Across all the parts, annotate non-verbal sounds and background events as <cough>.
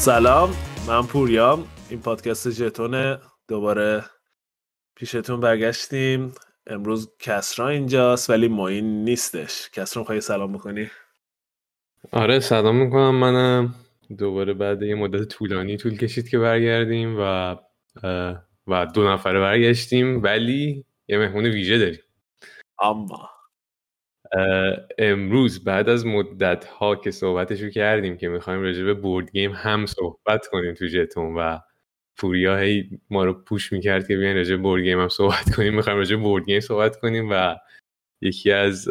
سلام من پوریام این پادکست جتونه دوباره پیشتون برگشتیم. امروز کسرا اینجاست ولی معین نیستش. کسرا می‌خوای سلام بکنی؟ آره سلام می‌کنم. منم دوباره بعد یه مدت طولانی طول کشید که برگردیم و و دو نفره برگشتیم ولی یه مهمون ویژه داریم. اما امروز بعد از مدت ها که صحبتشو کردیم که می‌خوایم راجع به بورد گیم هم صحبت کنیم تو جتون و پوریا هی ما رو push می‌کرد که بیاین راجع به board game هم صحبت کنیم. می‌خوایم راجع به board game صحبت کنیم و یکی از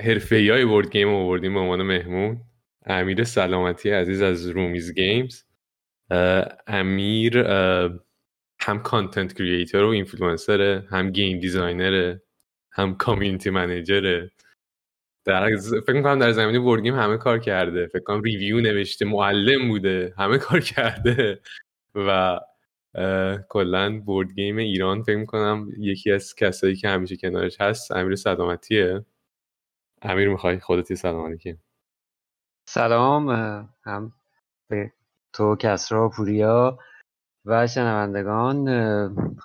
حرفه ای های board game آوردیم به عنوان مهمون. امیر سلامتی عزیز از رومیز Games. امیر هم content creator و اینفلوئنسره هم game designer ه هم community manager ه در فکر می‌کنم در زمینه board game همه کار کرده. فکر کنم review نوشته معلم بوده. همه کار کرده. و کلا board game ایران فکر می‌کنم یکی از کسایی که همیشه کنارش هست امیر سلامتیه امیر می‌خوای خودت یه سلام علیکم سلام. هم به تو کسرا پوریا و شنوندگان.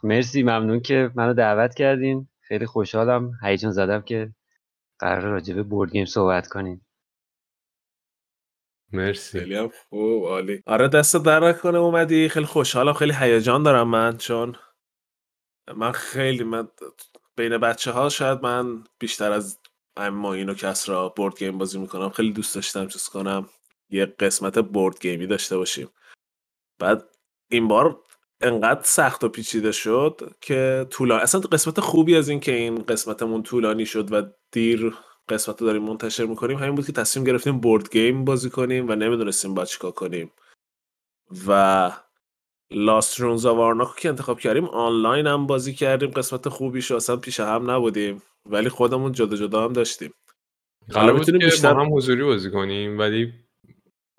مرسی. ممنون که منو دعوت کردین. خیلی خوشحالم. هیجان زدم که قرار راجع به board game صحبت کنیم. مرسی. خیلی هم خوب عالی. آره دستت درد نکنه اومدی. خیلی خوشحالم. خیلی هیجان دارم من چون من خیلی من بین بچه ها شاید من بیشتر از ماهان و کسرا board game بازی می‌کنم. خیلی دوست داشتم چیز کنم. یه قسمت board game ی داشته باشیم. بعد این بار انقدر سخت و پیچیده شد که طولانی اصلا قسمت خوبی از این که این قسمتمون طولانی شد و دیر قسمت رو داریم منتشر می‌کنیم همین بود که تصمیم گرفتیم بورد گیم بازی کنیم و نمی‌دونستیم با چیکار کنیم. و لاست رونز آوارناکو که انتخاب کردیم آنلاین هم بازی کردیم قسمت خوبی شد اصلا پیش هم نبودیم ولی خودمون جدا جدا هم داشتیم. حالا می‌تونیم بیشتر با هم حضوری بازی کنیم ولی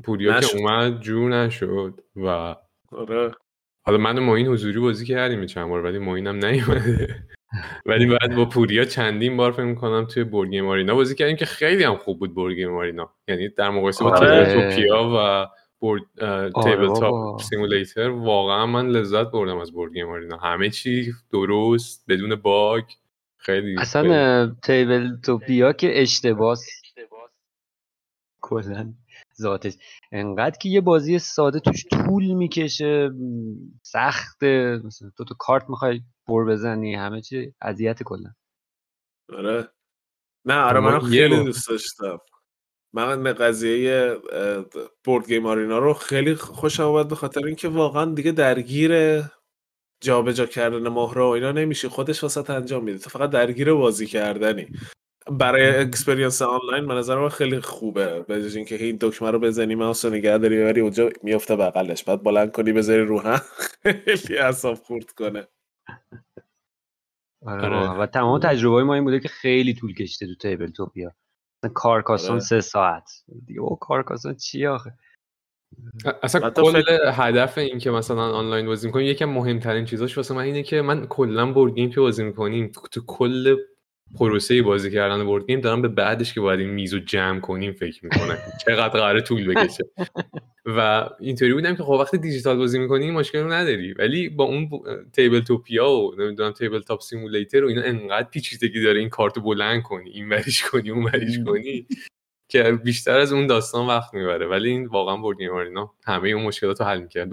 پوریا که اومد جور نشد و آره. حالا من و این حضوری بازی کردیم چند بار ولی معین هم نیومده. ولی بعد با پوریا چندین بار فکر می‌کنم توی Board Game Arena بازی کردیم که خیلی هم خوب بود Board Game Arena یعنی در مقایسه با آره. Tabletopia و board Table آره Top بابا. Simulator واقعا من لذت بردم از Board Game Arena همه چی درست بدون باگ خیلی خیلی- اصلا Tabletopia که اشتباس. کلا. ذاتش. انقدر که یه بازی ساده توش طول می‌کشه سخته مثلا تو تو کارت می‌خوای بر بزنی همه چی اذیت کلا. آره. نه آره اما منم یه خیلی دوست داشتم. من به قضیه Board Game Arena رو خیلی خوشم اومد به خاطر اینکه واقعا دیگه درگیر جابجا کردن مهره و اینا نمیشه خودش واست انجام میده. تو فقط درگیر بازی کردنی. برای experience آنلاین به نظر من خیلی خوبه. به جز اینکه این دکمه رو بزنی ماوس رو نگه داری ببری اونجا میفته بغلش. بعد بلند کنی بذاری رو هم. <laughs> خیلی اعصاب خورد کنه. آره آره. واقعا. و تمام تجربه ما این بوده که خیلی طول کشیده تو Tabletopia Carcassonne آره. سه ساعت. دیگه او Carcassonne چی آخه؟ اصلا کل فکر- هدف این که مثلا آنلاین بازی می‌کنیم یکم مهمترین چیزاش واسه من اینه که من کلا board game که بازی می‌کنیم تو کل پروسه بازی کردن board game دارم به بعدش که باید این میزو جمع کنیم فکر می‌کنم <laughs> چقدر قراره طول بکشه. و اینطوری بودم که خب وقتی دیجیتال بازی می‌کنی مشکل رو نداری. ولی با اون Tabletopia و نمی‌دونم Tabletop Simulator و اینا انقدر پیچیدگی داره این کارتو بلند کنی این وریش کنی اون وریش کنی که بیشتر از اون داستان وقت می‌بره. ولی این واقعا Board Game Arena همه اون مشکلات رو حل می‌کرد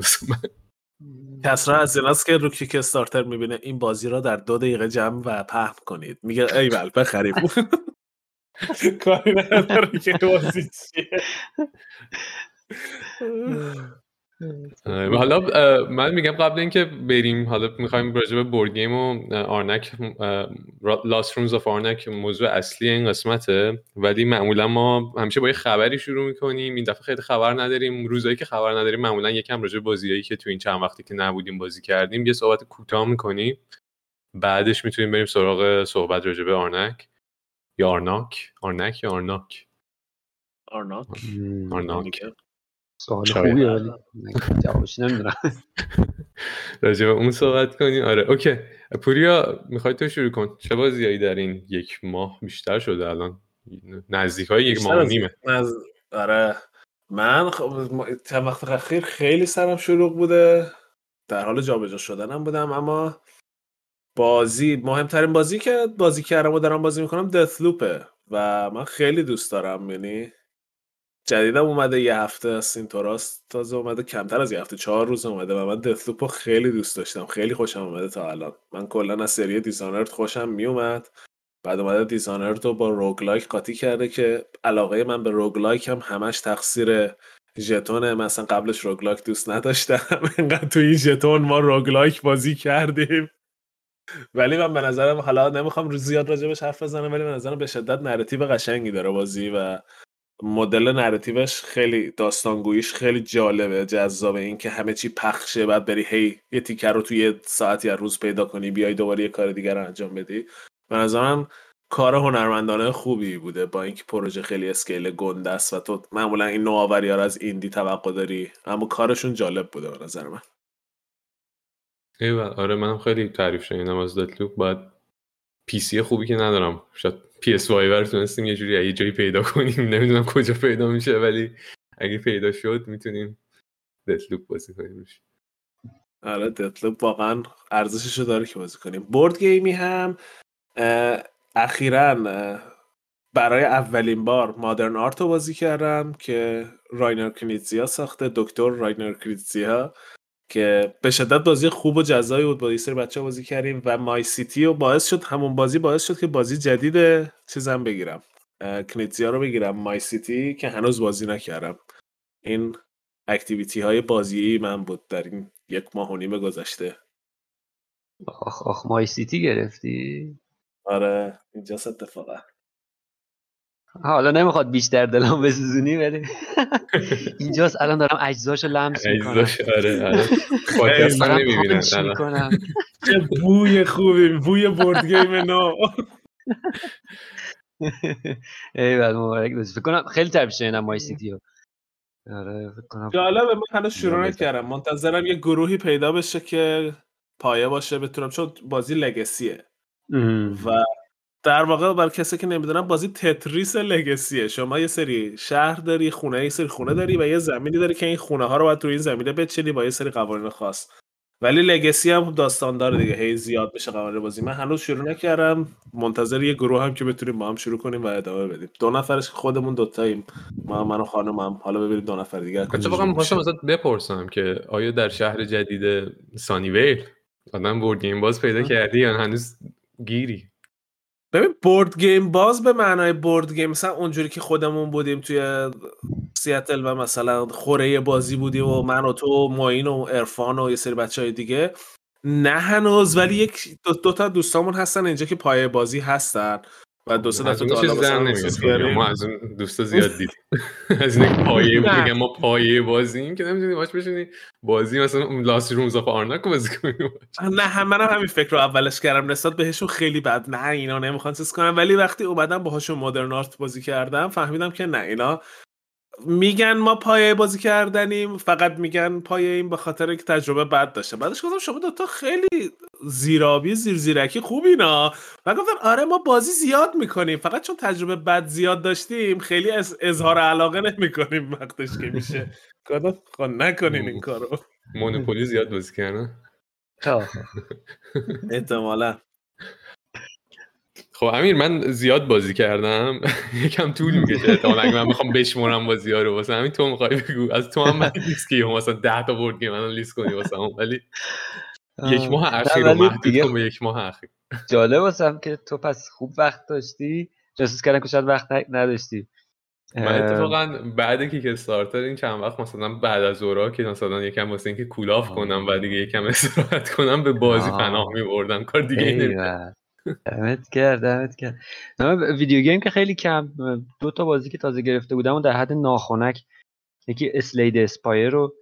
کسرا از ایناست که رو Kickstarter می‌بینه. این بازی را در دو دقیقه جمع و پهن کنید. میگه ایول بخریم. <laughs> کاری نداره که بازی چیه. <laughs> آره، حالا من میگم قبل اینکه بریم حالا می‌خوایم راجع به board game و Arnak Lost Ruins of Arnak موضوع اصلی این قسمته. ولی معمولا ما همیشه با یه خبری شروع می‌کنیم. این دفعه خیلی خبر نداریم. روزایی که خبر نداریم معمولا یکم راجع به بازیایی که تو این چند وقتی که نبودیم بازی کردیم یه صحبت کوتاه می‌کنیم. بعدش می‌تونیم بریم سراغ صحبت راجع به Arnak. یا Arnak. Arnak یا Arnak. آرناک. آرناک. سوال. خوبیه ولی جوابش نمی‌دونم. <laughs> راجع به اون صحبت کنیم. آره اوکی. پوریا می‌خوای تو شروع کن. چه بازیایی در این یک ماه بیشتر شده الان؟ نزدیک های یک ماه نیمه. از آره. من خب ما- چند وقت اخیر خیلی سرم شلوغ بوده. در حال جابجا شدنم بودم اما بازی مهمترین بازی که بازی کردم و دارم بازی می‌کنم دث لوپه و من خیلی دوست دارم یعنی جدیدم اومده یه هفته است این طوراست تازه اومده کمتر از یه هفته چهار روز اومده و من Deathloop رو خیلی دوست داشتم خیلی خوشم اومده تا الان. من کلا از سری Dishonored خوشم میومد. بعد اومده Dishonored رو با roguelike قاطی کرده که علاقه من به roguelike هم همش تقصیر ژتونه. مثلا قبلش roguelike دوست نداشتم. <laughs> انقدر تو این ژتون ما roguelike بازی کردیم. ولی من به نظرم حالا نمی‌خوام زیاد راجبش حرف بزنم ولی به نظرم به شدت narrative قشنگی داره بازی و مدل نراتیوش خیلی داستانگوییش خیلی جالبه جذابه. این که همه چی پخشه بعد بری هی یه تیکر رو توی یه ساعتی از روز پیدا کنی بیای دوباره یه کار دیگر رو انجام بدی. به نظرم کار هنرمندانه خوبی بوده با اینکه پروژه خیلی اسکیل گنده است و تو معمولا این نوآوری ها از ایندی توقع داری اما کارشون جالب بوده به نظر من. ایول آره منم خیلی تعریف شنیدم از دتلوپ باید PC خوبی که ندارم. شاید PS5 تونستیم یه جوری یه جایی پیدا کنیم. نمی‌دونم کجا پیدا میشه ولی اگه پیدا شد می‌تونیم Deathloop بازی کنیم. آره Deathloop واقعا ارزشش رو داره که بازی کنیم. board game ی هم اخیرا برای اولین بار Modern Art رو بازی کردم که Reiner Knizia ساخته دکتر Reiner Knizia که به شدت بازی خوب و جذابی بود. با یه سری بچه بازی کردیم و My City و باعث شد همون بازی باعث شد که بازی جدید چیزم بگیرم. اه، Knizia رو بگیرم My City که هنوز بازی نکردم. این activity های بازی من بود در این یک ماه و نیم گذشته. آخ آخ My City گرفتی؟ آره اینجاست اتفاقا. حالا نمی‌خواد بیشتر دلم بسوزونی ولی <laughs> اینجاست الان دارم اجزاشو لمس می‌کنم. اجزاش آره آره. پادکست پانچ می‌کنم. چه بوی خوبی بوی board game نو. <laughs> ایول مبارک باشه فکر کنم خیلی تعریف شنیدم مای سیتی رو آره فکر کنم جالبه من هنوز شروع. نکردم. منتظرم یه گروهی پیدا بشه که پایه باشه بتونم چون بازی لگسیه. و در واقع برای کسی که نمی‌دونم بازی تتریس لگسیه. شما یه سری شهر داری خونه یه سری خونه داری و یه زمینی داری که این خونه ها رو باید روی این زمینه بچینی با یه سری قوانین خاص. ولی لگسی هم داستان داره دیگه. هی زیاد بشه قوانین بازی. من هنوز شروع نکردم. منتظر یه گروه هم که بتونیم با هم شروع کنیم و ادامه بدیم. دو نفرش که خودمون دوتاییم. ما من و خانمم حالا ببینیم دو نفر دیگه اتفاقا می‌خواستم میشه. ازت بپرسم که آیا در شهر جدید Sunnyvale آدم board game باز پیدا کردی یا هنوز گیری؟ ببین board game باز به معنای board game مثلا اونجوری که خودمون بودیم توی سیاتل و مثلا خوره بازی بودیم و من و تو و معین و عرفان و یه سری بچه های دیگه نه هنوز ولی یک دو, دو تا دوستامون هستن اینجا که پایه بازی هستن. و دو سه دفعه تا حالا. کردیم. ما از اون دوستا <laughs> زیاد دیدیم. از اینکه پایه. میگم ما پایه بازیم که نمی‌تونی باش بشینی بازی مثلا اون Lost Ruins of Arnak بازی کنی نه هم منم همین فکر رو اولش کردم. نسبت بهشون خیلی بد. نه اینا نمی‌خوان چیز کنم ولی وقتی اومدم باهاشون Modern Art بازی کردم فهمیدم که نه اینا میگن ما پایه بازی کردنیم فقط میگن پایه این به خاطر اینکه تجربه بد داشته بعدش گفتم شما دوتا خیلی زیرابی زیر زیرکی خوبینا و گفتم آره ما بازی زیاد می‌کنیم. فقط چون تجربه بد زیاد داشتیم خیلی از اظهار علاقه نمی‌کنیم وقتش که میشه. گفتم خب نکنین این کارو. مونوپولی زیاد بازی کردن. آه. <laughs> احتمالا. خب امیر من زیاد بازی کردم. <laughs> یکم طول می‌کشه. احتمالاً اگه من بخوام بشمرم بازی ها رو واسه همین تو می‌خوای بگو. از تو هم من نیست که مثلا 10 تا بورد گیم من لیست کنی واسه هم. ولی یک ماه اخیر رو محدود کن به یک ماه اخیر. جالب واسم که تو پس خوب وقت داشتی. احساس کردم که شاید وقت نداشتی. من اتفاقا بعد Kickstarter این چند وقت مثلا بعد از اورا که مثلا یکم واسه اینکه cool off کنم و دیگه یکم <laughs> استراحت کنم به بازی. پناه میبردم. کار دیگه ای نمی. دمت گرم دمت گرم video game که خیلی کم دو تا بازی که تازه گرفته بودم و در حد ناخونک یکی Slay the Spire رو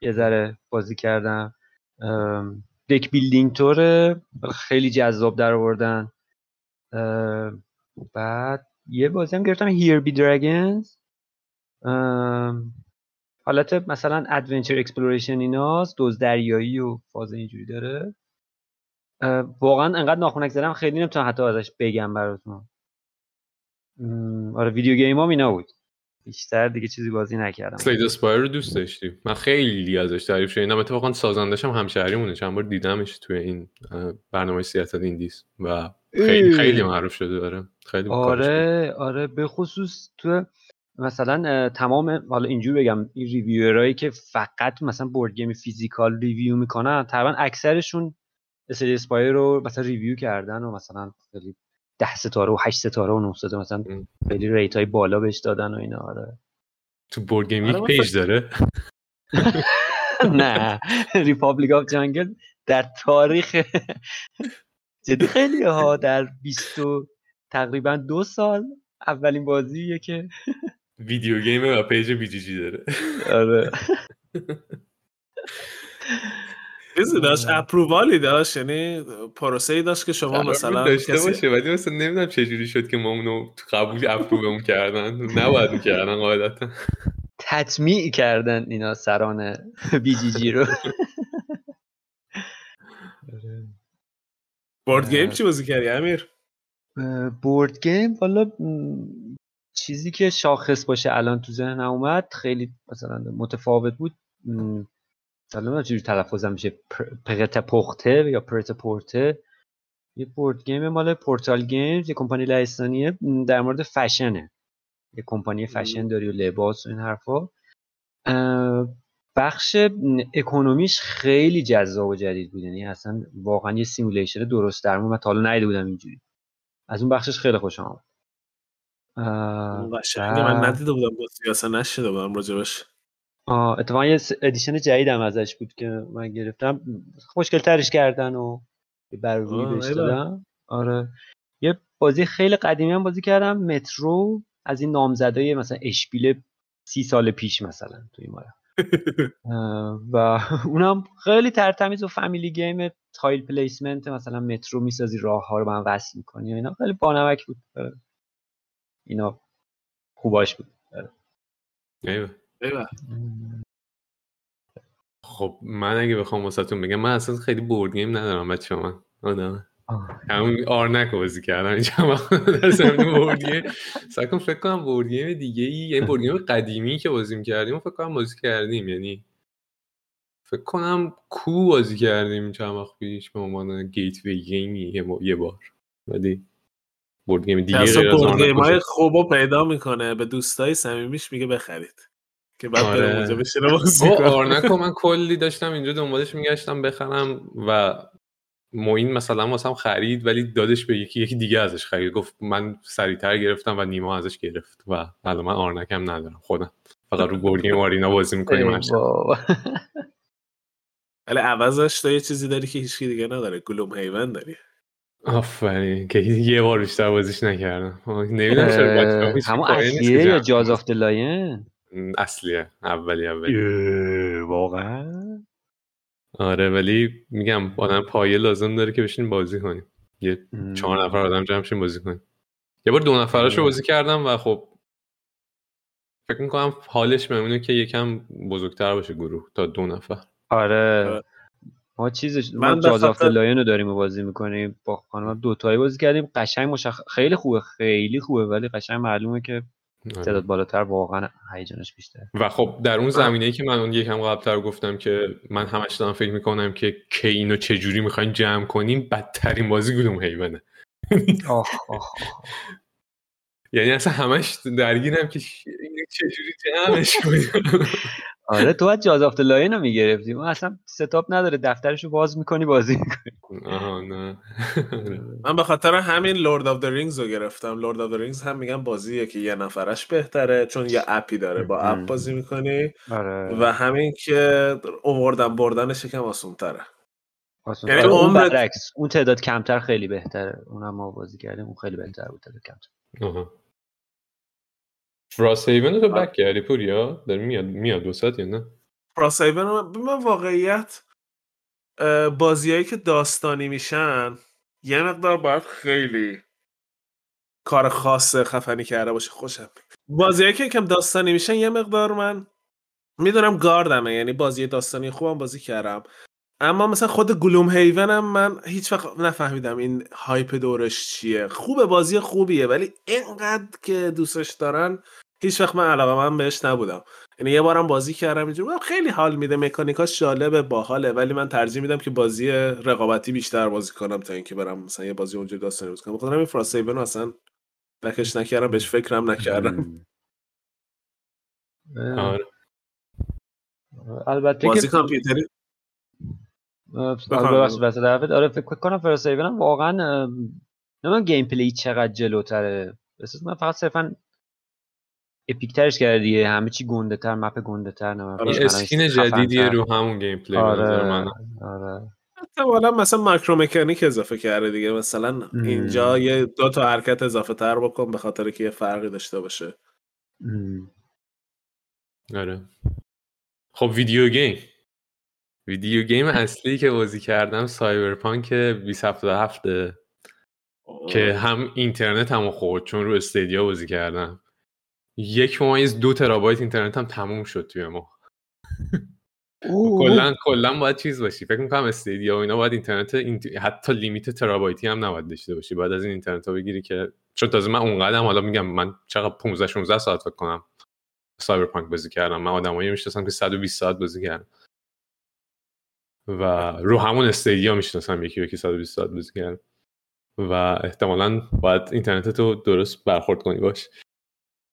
یه ذره بازی کردم. deck building طوره خیلی جذاب در آوردن. بعد یه بازی هم گرفتم Here Be Dragons حالت مثلا adventure exploration ایناست دزد دریایی و فاز اینجوری داره. واقعا انقدر ناخونک زدم خیلی نمی‌تونم حتی ازش بگم براتون. آره video game هم اینا بود. بیشتر دیگه چیزی بازی نکردم. Slay the Spire رو دوست داشتی من خیلی ازش تعریف شنیدم اتفاقا سازندش هم همشهریمونه. چند بار دیدمش توی این برنامه Seattle Indies. و خیلی. خیلی معروف شده. داره خیلی. آره آره به خصوص تو مثلا تمام حالا اینجوری بگم این ریویورایی که فقط مثلا board game physical review می‌کنن تقریبا اکثرشون Slay the Spire رو مثلا review کردن و مثلا خیلی ده ستاره و هشت ستاره و نه ستاره مثلا ام. خیلی rate های بالا بهش دادن و اینا آره. تو board game یک page داره؟ نه. Republic of Jungle در تاریخ جدی خیلی ها در 20 و تقریبا دو سال اولین بازیه که video game و page BGG داره. آره. <laughs> چیزی داشت؟ approval ی داشت؟ یعنی پروسه ای داشت که شما مثلا داشته کسی باشه ولی مثلا نمی‌دونم چجوری شد که ما اونو قبول approve مون کردن. نباید می‌کردن قاعدتا. تطمیع کردن اینا سران BGG رو. board game چی بازی کردی امیر؟ board game والا چیزی که شاخص باشه الان تو ذهنم اومد خیلی مثلا متفاوت بود. نمی‌دونم چجوری تلفظم میشه پر- Prêt-à-Porter یا Prêt-à-Porter یه board game مال Portal Games یه کمپانی لهستانیه در مورد فشنه. یه کمپانی فشن داری و لباس و این حرفا. بخش economy ش خیلی جذاب و جدید بود. یعنی اصلا واقعا یه simulation درست درمون من تا حالا ندیده بودم اینجوری. از اون بخشش خیلی خوشم آمد. قشنگه من ندیده بودم بازی اصلا نشده بودم راجبش. آه، اتفاقا یه edition جدیدم ازش بود که من گرفتم. خوشگل ترش کردن و بر روی. دادم. آره. یه بازی خیلی قدیمی هم بازی کردم Metro. از این نامزدای مثلا اشپیل سی سال پیش مثلا توی ما <laughs> و <laughs> اونم خیلی ترتمیز و family game tile placement مثلا مترو می‌سازی راه ها رو به هم وصل می‌کنی و اینا. خیلی بانمک بود. اینا خوباش بود. ایوه. خب من اگه بخوام واسهتون بگم من اصلا خیلی بورد گیم ندارم بچه من آدم. همون آرنک بازی کردم این چند وقت در زمین بورد گیم سعی فکر کنم بورد گیم دیگه ای یعنی بورد گیم قدیمی که بازی کردیم فکر کنم بازی کردیم. یعنی فکر کنم کو بازی کردیم چند وقت پیش به عنوان گیت وی گیمی یه با- یه بار. ولی بورد گیم دیگه غیر از بورد آرنک گیم های خوبو پیدا می‌کنه. به دوستای صمیمیش میگه بخرید. که بعد آره. بره اونجا بشینه بازی او کنه آرنک رو من <laughs> کلی داشتم اینجا دنبالش میگشتم بخرم و موین مثلا واسم خرید ولی دادش به یکی یکی دیگه ازش خرید. گفت من سریعتر گرفتم و نیما ازش گرفت و الان من آرنکم ندارم خودم. فقط رو بورد گیم آرینا بازی می‌کنیم. <laughs> ولی عوضش تو یه چیزی داری که هیچکی دیگه نداره. Gloomhaven داری. آفرین. که یه بار بیشتر بازیش نکردم. نمی‌دونم چرا همون کاری نیست که اصلیه یا Jaws of the Lion اصلیه اولی اولی. واقعا؟ آره ولی میگم آدم پایه لازم داره که بشین بازی کنیم. یه چهار نفر آدم جمع شیم بازی کنیم. یه بار دو نفرش رو بازی کردم و خب فکر می‌کنم حالش بمونه که یکم بزرگتر باشه گروه تا دو نفر. آره. آره. ما چیزش ما من Jaws of the Lion رو داریم و بازی می‌کنیم. با خانم دوتایی بازی کردیم. قشنگ مشخ... خیلی خوبه خیلی خوبه ولی قشنگ معلومه که آره. تعداد بالاتر واقعا هیجانش بیشتر و خب در اون زمینه که من اون یکم قبلتر گفتم که من همش دارم فکر می‌کنم که کی اینو چجوری می‌خوایم جمع کنیم بدترین بازی Gloomhaven ه؟ آخ آخ یعنی اصلا همش درگیرم که اینو چجوری جمعش کنیم. <laughs> آره تو باید Jaws of the Lion رو می‌گرفتی. ما اصلا setup نداره دفترش رو باز می‌کنی بازی می‌کنی. آها نه. من به خاطر همین Lord of the Rings رو گرفتم. Lord of the Rings هم میگن بازیه که یه نفرش بهتره چون یه app ی داره با app. بازی می‌کنی آره. و همین که اووردن بردنش یکم آسون تره. یعنی آره، اون برعکس اون تعداد کمتر خیلی بهتره. اونم ما بازی کردیم اون خیلی بهتر بود تعداد کمتر. آها. فراس هیون تو بک کردی پوریا؟ داری میاد میاد وسط یا نه؟ پراس هیون من واقعیت بازیهایی که داستانی میشن یه مقدار باید خیلی کار خاص خفنی کرده باشه خوشم بازیهایی که کم داستانی میشن یه مقدار من می‌دونم گاردمه یعنی بازی داستانی خوبم بازی کردم. اما مثلا خود گلوم هیونم من هیچ وقت نفهمیدم این هایپ دورش چیه. خوبه بازی خوبیه ولی اینقدر که دوستش دارن هیچ وقت من علاقه من بهش نبودم. یعنی یه بارم بازی کردم اینجوری گفتم خیلی حال میده. مکانیکاش جالبه باحاله ولی من ترجیح میدم که بازی رقابتی بیشتر بازی کنم تا اینکه برم مثلا یه بازی اونجوری داستانی بازی کنم. بخاطر همین فراس هیون رو اصلا بکش نکردم بهش فکرم نکردم. آره. البته بازی که کامپیوتری وسط حرفت آره فکر کنم فرست هیون هم واقعا نمی‌دونم gameplay چقدر جلوتره. احساس من فقط صرفا epic ترش کرده دیگه. همه چی گنده تر map گنده تر آره، skin جدیدیه رو همون gameplay آره من. آره. احتمالا مثلا micro mechanic اضافه کرده دیگه. مثلا اینجا یه دو تا حرکت اضافه تر بکن به خاطر که یه فرقی داشته باشه. ام. آره. خب video game. video game اصلی که بازی کردم Cyberpunk 2077 که همه اینترنتم خورد چون رو Stadia بازی کردم. یک ممیز دو ترابایت اینترنت هم تموم شد توی ماه. کلا کلا باید چیز باشی. فکر می‌کنم Stadia و اینا باید اینترنت اینت- حتی limit ترابایتی هم نباید داشته باشی. باید از این اینترنت ها بگیری که چون تازه من اونقدرم حالا میگم من چقدر 15 16 ساعت فکر کنم سایبرپانک بازی کردم. من آدمایی می‌شناسم که 120 ساعت بازی کردم. و رو همون استدیا می‌شناسم یکی یکی 120 ساعت بازی کردم. و احتمالا باید اینترنت تو درست برخورد کنی باش.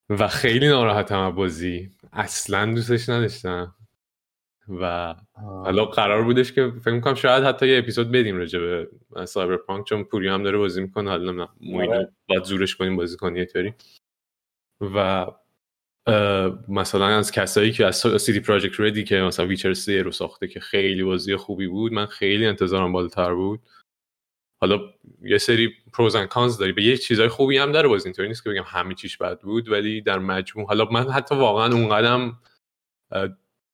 و خیلی ناراحتم از بازی. اصلا دوستش نداشتم. و. حالا قرار بودش که فکر می‌کنم شاید حتی یه اپیزود بدیم راجع به سایبرپانک چون پوری هم داره بازی می‌کنه. حالا نمی‌دونم آره. باید زورش کنیم بازی کنی یه و مثلا از کسایی که از CD Projekt Red ی که مثلا ویچر 3 رو ساخته که خیلی بازی خوبی بود من خیلی انتظارم بالاتر بود. حالا یه سری pros and cons داری. به یه چیزای خوبی هم داره بازی. اینطوری نیست که بگم همه چیش بد بود ولی در مجموع حالا من حتی واقعا اونقدرم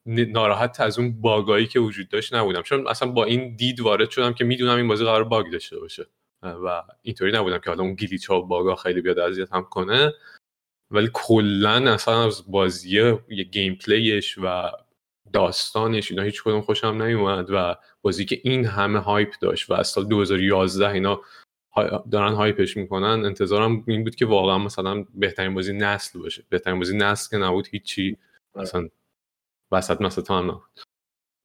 ناراحت از اون باگایی که وجود داشت نبودم. چون اصلا با این دید وارد شدم که می‌دونم این بازی قراره باگ داشته باشه. و اینطوری نبودم که حالا اون glitch ها باگا خیلی بیاد اذیتم کنه. ولی کلا اصلا از بازی یه gameplay ش و داستانش اینا هیچ کدوم خوشم نیومد و بازی که این همه hype داشت و از سال 2011 اینا دارن hype ش می‌کنن انتظارم این بود که واقعا مثلا بهترین بازی نسل باشه. بهترین بازی نسل که نبود هیچی. مثلا وسط مثلا هم نبود.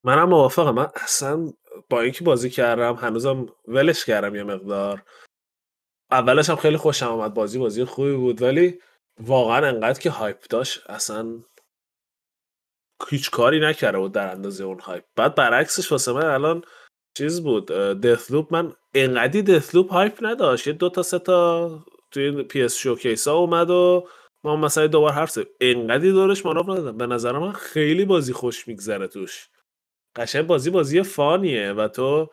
منم موافقم. من اصلا با اینکه بازی کردم هنوزم ولش کردم یه مقدار. اولش هم خیلی خوشم آمد بازی بازی خوبی بود. ولی واقعا انقدر که hype داشت اصلا هیچ کاری نکرده بود در اندازه اون hype. بعد برعکسش واسه من الان چیز بود Deathloop من انقدی Deathloop hype نداشت. یه دو تا سه تا توی PS showcase ها اومد و با ما مثلا دوبار حرف زدیم. انقدی دورش مانور ندادن. به نظر من خیلی بازی خوش میگذره توش. قشنگ بازی بازی fun یه و تو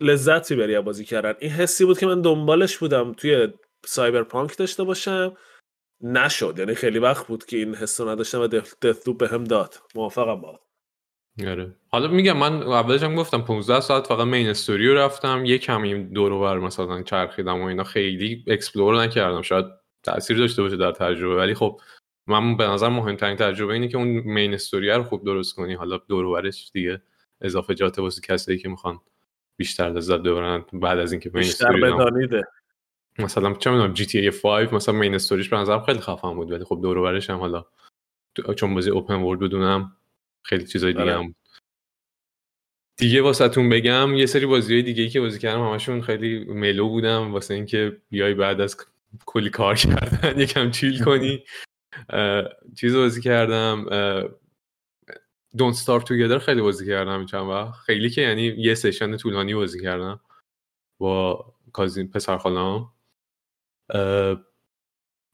لذت می‌بری از بازی کردن. این حسی بود که من دنبالش بودم توی سایبرپانک داشته باشم نشد. یعنی خیلی وقت بود که این حس رو نداشتم و Deathloop بهم داد. موافقم با. آره. حالا میگم من اولش هم گفتم 15 ساعت فقط main story رو رفتم. یه کمی دور و بر مثلا چرخیدم و اینا خیلی explore نکردم. شاید تاثیر داشته باشه در تجربه. ولی خب من به نظر مهمترین تجربه اینه که اون main story رو خوب درست کنی. حالا دور و دیگه اضافه جات واسه کسایی که می‌خوان بیشتر لذت ببرن بعد از اینکه مین استوری بدانیده. مثلا چه می‌دونم جی تی ای 5 مثلا مین استوریش به نظرم خیلی خفن بود ولی خب دور و هم حالا چون بازی اوپن ورلد بدونم خیلی چیزای دیگه آره. هم بود. دیگه واسهتون بگم یه سری بازی های دیگه ای که بازی کردم همشون خیلی ملو بودم واسه اینکه بیای بعد از کلی کار <laughs> کردن یکم چیل کنی <laughs> چیز بازی کردم Don't Starve Together خیلی بازی کردم چند وقت خیلی که یعنی یه session طولانی بازی کردم با cousin پسر خالام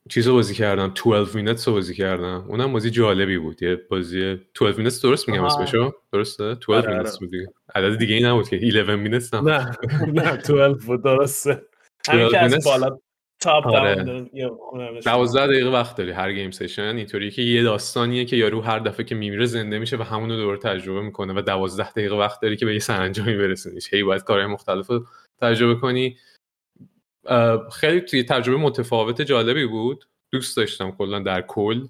چیز رو بازی کردم. 12 Minutes رو بازی کردم. اونم بازی جالبی بود. یه بازی 12 Minutes درست میگم اسمشو؟ درسته؟ 12 Minutes بود دیگه. عدد دیگه ای نبود که. 11 Minutes نه نه 12 بود درسته. همین که از بالا top آره. down 12 دقیقه وقت داری هر game session اینطوریه که یه داستانیه که یارو هر دفعه که میمیره زنده میشه و همونو دوباره تجربه می‌کنه و 12 دقیقه وقت داری که به یه سرانجامی برسونیش. هی باید کارهای مختلف رو تجربه کنی. خیلی توی تجربه متفاوت جالبی بود. دوست داشتم کلا در کل.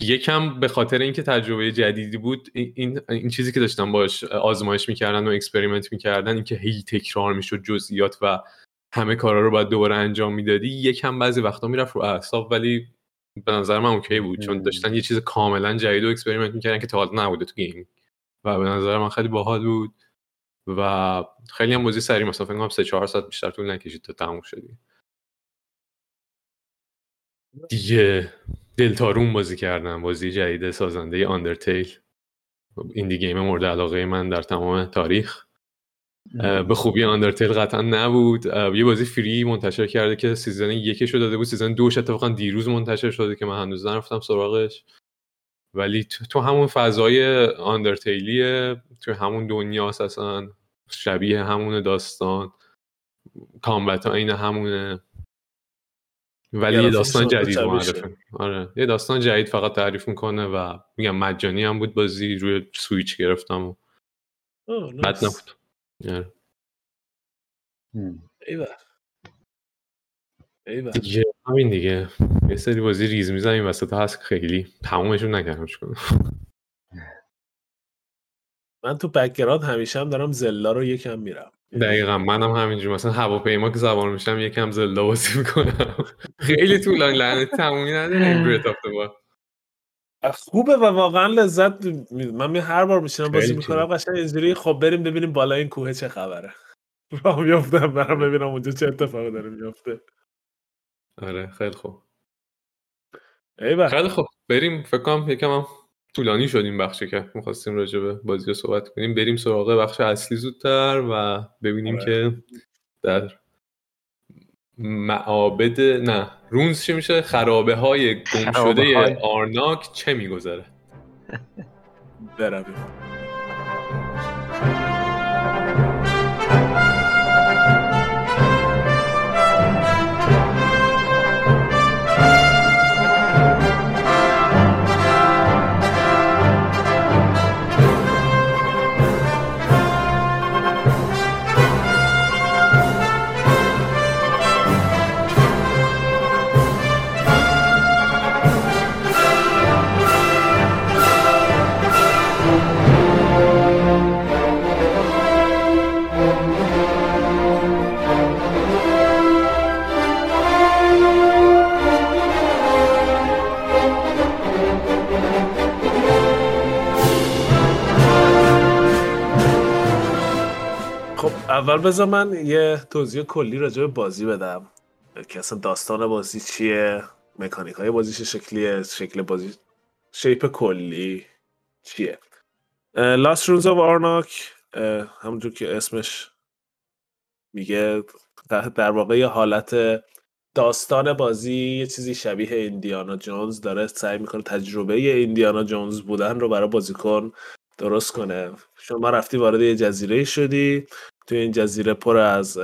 یکم به خاطر اینکه تجربه جدیدی بود این, این چیزی که داشتم باهاش آزمایش می‌کردن و experiment می‌کردن اینکه هی تکرار می‌شد جزئیات و همه کارا رو باید دوباره انجام می‌دادی یکم بعضی وقتا می‌رفت رو اعصاب ولی به نظر من okay بود. چون داشتن یه چیز کاملا جدید و experiment می‌کردن که تا حالا نبوده تو game. و به نظر من خیلی باحال بود. و خیلی هم بازی سریعی مثلا فکر کنم 3 4 ساعت بیشتر طول نکشید تا تموم شدش. دیگه Deltarune بازی کردم بازی جدید سازنده Undertale indie game مورد علاقه من در تمام تاریخ. به خوبی Undertale قطعا نبود. یه بازی free منتشر کرده که season یکش رو داده بود season دوش اتفاقا دیروز منتشر شده که من هنوز نرفتم سراغش. ولی تو همون فضای Undertale یه تو همون دنیا اصلا شبیه همون داستان. combat ش عین همونه. ولی یه داستان جدید معرفیه آره. یه داستان جدید فقط تعریف می‌کنه و میگم مجانی هم بود بازی روی سویچ گرفتم و بد نبود. آره. دیگه همین دیگه. یه سری بازی ریز می‌زنیم وسط هست خیلی. تمومشون نکردم چیکنم من تو background همیشه هم دارم Zelda رو یکم میرم. دقیقا منم همینجور مثلا هواپیما که سوار میشم یکم Zelda بازی می‌کنم. خیلی طولانی لعنتی تمومی نداره این Breath خوبه و واقعا لذت من هر بار میشینم بازی می‌کنم قشنگ اینجوری خب بریم ببینیم بالا این کوه چه خبره. <laughs> راه میافتم برم ببینم اونجا چه اتفاقی داره میافته. آره خیلی خوب. ایوه. خیلی خوب. بریم فکر کنم یکم هم طولانی شدیم بخشی که می‌خواستیم راجع به بازی رو صحبت کنیم. بریم سراغ بخش اصلی زودتر و ببینیم آره. که در معابد نه رونز چی میشه؟ خرابه های گم شده آرناک چه میگذره؟ برویم. اول بذار من یه توضیح کلی راجع به بازی بدم. که اصلا داستان بازی چیه؟ مکانیک های بازیش شکلیه؟ شکل بازی شیپ کلی چیه؟ لاست رونز آف آرناک همونجور که اسمش میگه در واقع یه حالت داستان بازی یه چیزی شبیه ایندیانا جونز داره سعی می‌کنه تجربه ایندیانا جونز بودن رو برای بازیکن درست کنه. شما رفتی وارد یه جزیره شدی توی این جزیره پر از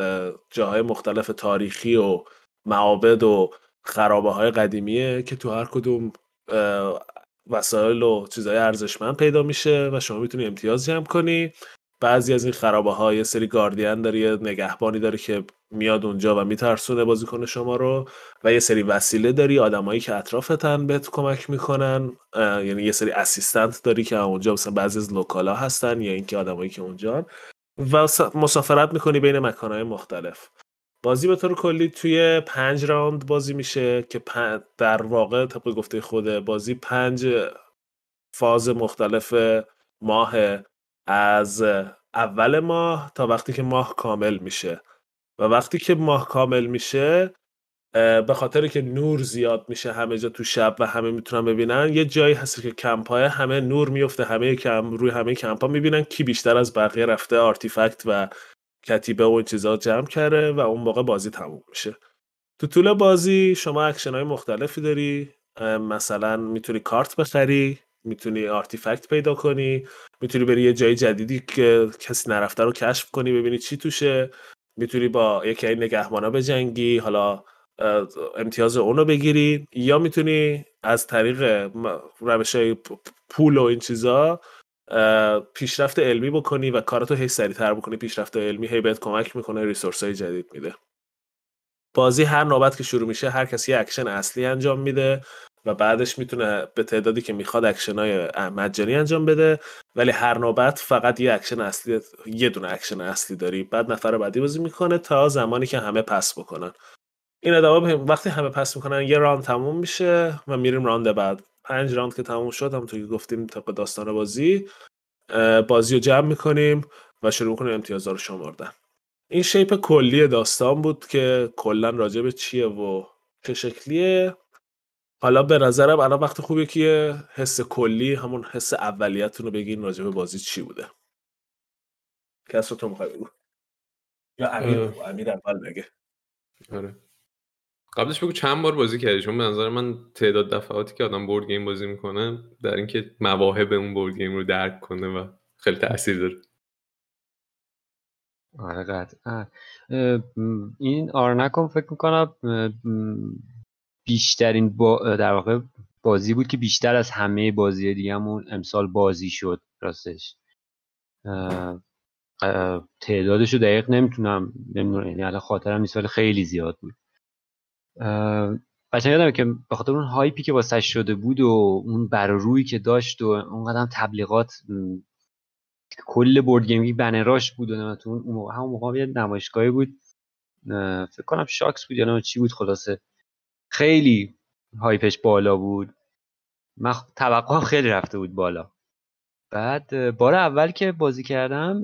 جاهای مختلف تاریخی و معابد و خرابه های قدیمیه که تو هر کدوم وسایل و چیزهای ارزشمند پیدا میشه و شما می‌تونی امتیاز جمع کنی. بعضی از این خرابه ها یه سری گاردین داره یه نگهبانی داره که میاد اونجا و میترسونه بازیکن شما رو و یه سری وسیله داری آدمایی که اطرافتن بهت کمک می‌کنن یعنی یه سری اسیستنت داری که اونجا مثلا بعضی از لوکالا هستن یا اینکه آدمایی که اونجا و مسافرت می‌کنی بین مکانهای مختلف. بازی به طور کلی توی پنج راوند بازی میشه که در واقع طبق گفته خود بازی پنج فاز مختلف ماه از اول ماه تا وقتی که ماه کامل میشه. و وقتی که ماه کامل میشه به خاطر که نور زیاد میشه همه جا تو شب و همه می‌تونن ببینن یه جایی هست که کمپای همه نور میفته همه کم روی همه کمپا می‌بینن کی بیشتر از بقیه رفته آرتیفکت و کتیبه و چیزا جمع کرده و اون موقع بازی تموم میشه. تو طول بازی شما اکشن های مختلفی داری مثلا می‌تونی کارت بخری می‌تونی artifact پیدا کنی می‌تونی بری یه جای جدیدی که کسی نرفته رو کشف کنی ببینی چی توشه می‌تونی با یکی نگهبانا بجنگی حالا امتیاز اونو بگیری. یا می‌تونی از طریق روش های پول و این چیزا پیشرفت علمی بکنی و کارتو هی سریعتر بکنی. پیشرفت علمی هی بهت کمک می‌کنه resource های جدید میده. بازی هر نوبت که شروع میشه هر کسی اکشن اصلی انجام میده و بعدش می‌تونه به تعدادی که می‌خواد اکشن های مجانی انجام بده. ولی هر نوبت فقط یه اکشن اصلی یه دونه اکشن اصلی داری. بعد نفر بعدی بازی می‌کنه تا زمانی که همه pass بکنن. این ادامه وقتی همه pass می‌کنن یه round تموم میشه و میریم round بعد. پنج round که تموم شد همونطور که گفتیم طبق داستان بازی بازی رو جمع می‌کنیم و شروع کنیم امتیازها رو شمردن این shape کلی داستان بود که کلا راجع به چیه و چه شکلیه. حالا به نظرم الان وقت خوبیه که حس کلی همون حس اولیتون رو بگین راجع به بازی چی بوده. کسرا تو می‌خوای بگو. یا امیر امیر اول بگه. آره. قبلش بگو چند بار بازی کردی؟ چون به نظر من تعداد دفعاتی که آدم board game بازی می‌کنه در اینکه مواهب اون board game رو درک کنه و خیلی تاثیر داره. آره قطعا. این آرنکم فکر می‌کنم بیشترین با در واقع بازی بود که بیشتر از همه بازی دیگهمون امسال بازی شد راستش. تعدادش رو دقیق نمی‌تونم نمی‌دونم یعنی خاطرم نیست ولی خیلی زیاد بود. قشنگ یادمه که به خاطر اون هایپی که واسه شده بود و اون روی که داشت و اون قدم تبلیغات کل board gaming بنراش بود و تو اون موقع همون موقع یه نمایشگاهی بود. فکر کنم SHUX بود یا چی بود خلاصه خیلی hype ش بالا بود. من توقعم خیلی رفته بود بالا. بعد بار اول که بازی کردم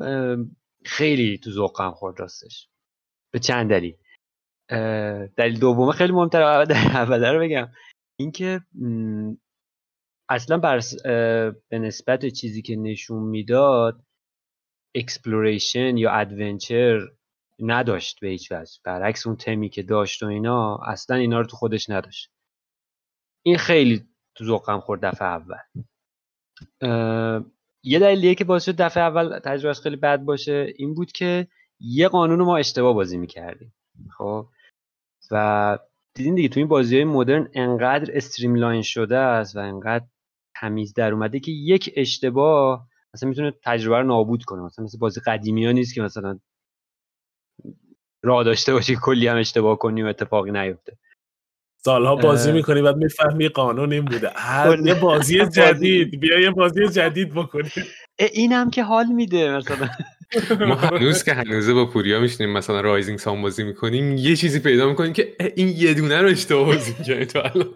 خیلی تو ذوقم خورد راستش. به چند دلیل دلیل دومه خیلی مهمتر دلیل <laughs> اوله رو بگم. اینکه اصلا بر به نسبت چیزی که نشون می‌داد exploration یا adventure نداشت به هیچ وجه. برعکس اون تمی که داشت و اینا اصلا اینا رو تو خودش نداشت. این خیلی تو ذوقم خورد دفعه اول. یه دلیلیه که باعث شد دفعه اول تجربهش خیلی بد باشه این بود که یه قانون ما اشتباه بازی می‌کردیم. خب؟ و دیدین دیگه تو این بازی های مدرن انقدر استریملاین شده است و انقدر تمیز در اومده که یک اشتباه مثلا می‌تونه تجربه رو نابود کنه. مثلا مثل بازی قدیمی ها نیست که مثلا راه داشته باشی کلی هم اشتباه کنی و اتفاقی نیفته. سالها بازی می‌کنی بعد می‌فهمی قانون این بوده. یه <laughs> بازی جدید. بیا یه بازی جدید بکنی اینم که حال میده مثلا. ما هنوز که هنوزه با پوریا میشنیم مثلا رایزینگ سام بازی می‌کنیم یه چیزی پیدا می‌کنیم که این یه دونه رو اشتباه بازی می‌کنی تو الان.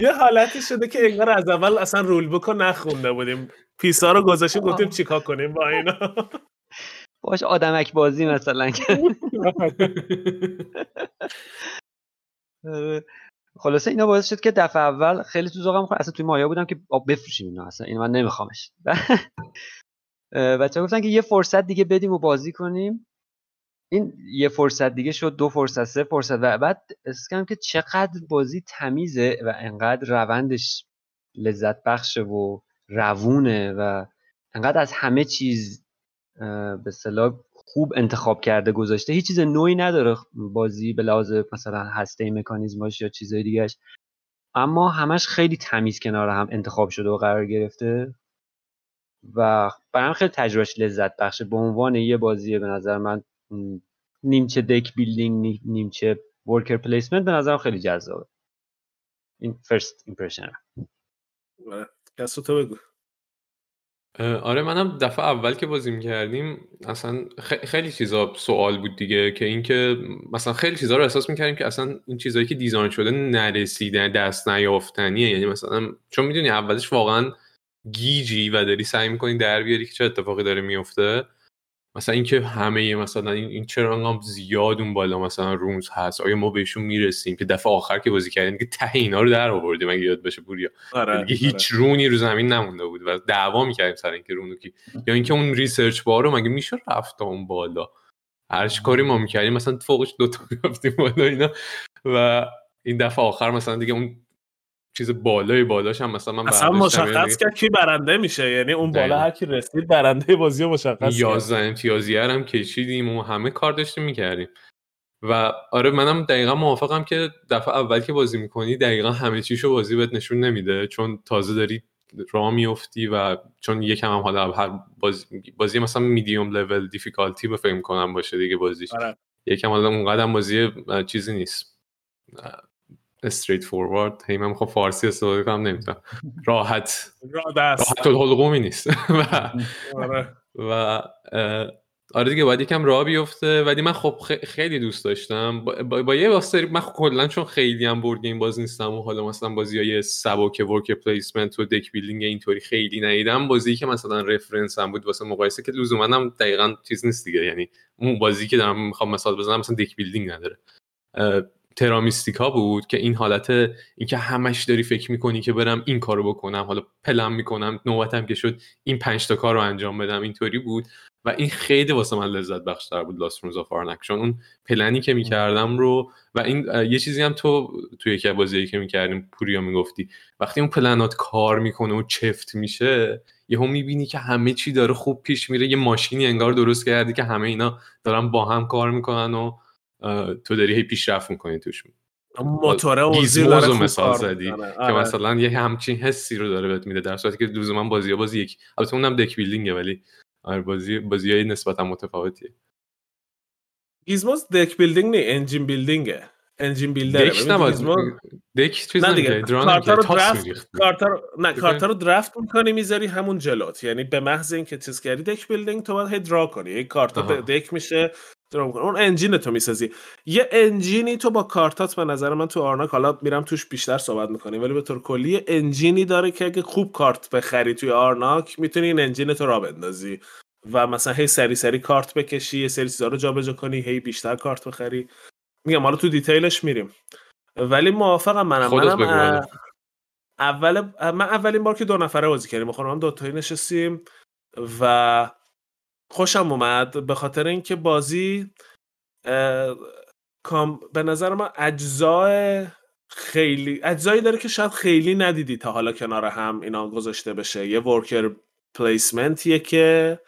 یه حالتی شده که انگار از اول اصلا رول بکن نخونده بودیم. پیسا رو گذاشتیم گفتیم چیکار کنیم با اینا؟ باش آدمک بازی مثلا. <laughs> خلاصه اینا باعث شد که دفعه اول خیلی تو ذوقم اصلا توی مایا بودم که آب بفروشیم اینا اصلا این من نمیخوامش بچه گفتن که یه فرصت دیگه بدیم و بازی کنیم. این یه فرصت دیگه شد دو فرصت سه فرصت. و بعد اسکم که چقدر بازی تمیزه و انقدر روندش لذت بخشه و روونه و انقدر از همه چیز به صلاح خوب انتخاب کرده گذاشته. هیچ چیز نوعی نداره بازی به لحاظ مثلا هسته مکانیزماش یا چیزای دیگهش اما همش خیلی تمیز کنار هم انتخاب شده و قرار گرفته. و برام خیلی تجربهش لذت بخشه. به عنوان یه بازی به نظر من نیمچه deck building نیمچه worker placement به نظرم خیلی جذابه. این first impression کسرا تو بگو. آره منم دفعه اول که بازی کردیم اصلا خیلی چیزا سوال بود دیگه که اینکه مثلا خیلی چیزا رو احساس می‌کردیم که اصلا این چیزهایی که design شده نرسیدن دست نیافتنیه. یعنی مثلا چون می‌دونی اولش واقعا گیجی و داری سعی می‌کنی در بیاری که چه اتفاقی داره میفته مثلا اینکه همه مثلا این, این چرا انقدر زیاد اون بالا مثلا ruins هست؟ آیا ما بهشون می‌رسیم که دفعه آخر که بازی کردیم که ته اینا رو در آوردیم اگه یاد باشه پوریا آره دیگه هیچ ruin ی رو زمین نمونده بود و دعوا می‌کردیم سر اینکه ruin و کی یا اینکه اون research bar و مگه میشه رفت اون بالا؟ هر کاری ما می‌کردیم مثلا فوقش دو تا می‌رفتیم بالا اینا و این دفعه آخر مثلا دیگه اون چیز بالای بالاش هم مثلا من اصلا مشخص یعنی کرد کی برنده میشه. یعنی اون بالا دقیقاً. هر کی رسید برنده بازی رو مشخص کرد. 11 امتیازی هم کشیدیم و همه کار داشتیم می‌کردیم. و آره منم دقیقا موافقم که دفعه اول که بازی می‌کنی دقیقا همه چیشو بازی بهت نشون نمیده. چون تازه داری راه میفتی و چون یکم هم حالا هر بازی, بازی مثلا میدیوم لول دیفیکالتی به فکر کنم باشه دیگه بازیش. آره. یکم حالا اونقدر بازی چیزی نیست. straightforward هی من می‌خوام فارسی استفاده کنم نمی‌تونم. <laughs> راحت. راحت الحلقومی نیست. <laughs> و <laughs> آره. و آره دیگه باید یکم راه بیفته. ولی من خب خیلی دوست داشتم. با, با, با یه سری من کلا چون خیلی هم board game باز نیستم و حالا مثلا بازی های سبک worker placement و deck building اینطوری خیلی ندیدم. بازی که مثلا reference هم بود واسه مقایسه که لزوما هم دقیقا چیز نیست دیگه. یعنی اون بازی که دارم می‌خوام مثال بزنم مثلا deck building نداره. Terra Mystica بود که این حالت اینکه همش داری فکر می‌کنی که برم این کارو بکنم حالا پلم می‌کنم نوبتم که شد این پنج تا کار رو انجام بدم اینطوری بود. و این خیلی واسه من لذت بخشتر بود Lost Arnak چون اون پلنی که می‌کردم رو و این یه چیزی هم تو توی یکی از بازیایی که می‌کردیم پوریا می‌گفتی وقتی اون پلنات کار می‌کنه و چفت میشه یهو می‌بینی که همه چی داره خوب پیش میره یه ماشینی انگار درست کردی که همه اینا دارن با هم کار می‌کنن و تو داری هی پیشرفت می‌کنی توش. موتوره و Gizmos داره رو مثال زدی. که آره. مثلا یه همچین حسی رو داره بهت میده در صورتی که لزوما بازی ها بازی یک. البته اونم deck building ه ولی آره بازی بازی های نسبتا متفاوتیه. Gizmos deck building نه engine building ه. engine builder ه. deck نباید deck چیز نه دیگه کارتا رو draft می‌ریختی. کارتا رو نه؟ کارتا رو draft می‌کنی می‌ذاری همون جلوت. یعنی به محض اینکه چیز کردی deck building تو باید هی draw کنی. یک کارتا deck میشه draw می‌کنی. اون engine تو می‌سازی. یه engine ی تو با کارتات به نظر من تو آرناک حالا میرم توش بیشتر صحبت می‌کنیم ولی به طور کلی یه engine ی داره که اگه خوب کارت بخری توی آرناک می‌تونی این engine تو را بندازی. و مثلا هی سری سری کارت بکشی یه سری چیزا رو جابجا کنی هی بیشتر کارت بخری. میگم حالا تو دیتیلش میریم. ولی موافقم منم. خودت منم. اول من اولین بار که دو نفره بازی کردیم خانم هم دوتایی نشستیم. و خوشم اومد به خاطر اینکه بازی کام به نظر من اجزای خیلی اجزایی داره که شاید خیلی ندیدی تا حالا کنار هم اینا گذاشته بشه. یه ورکر پلیسمنتیه که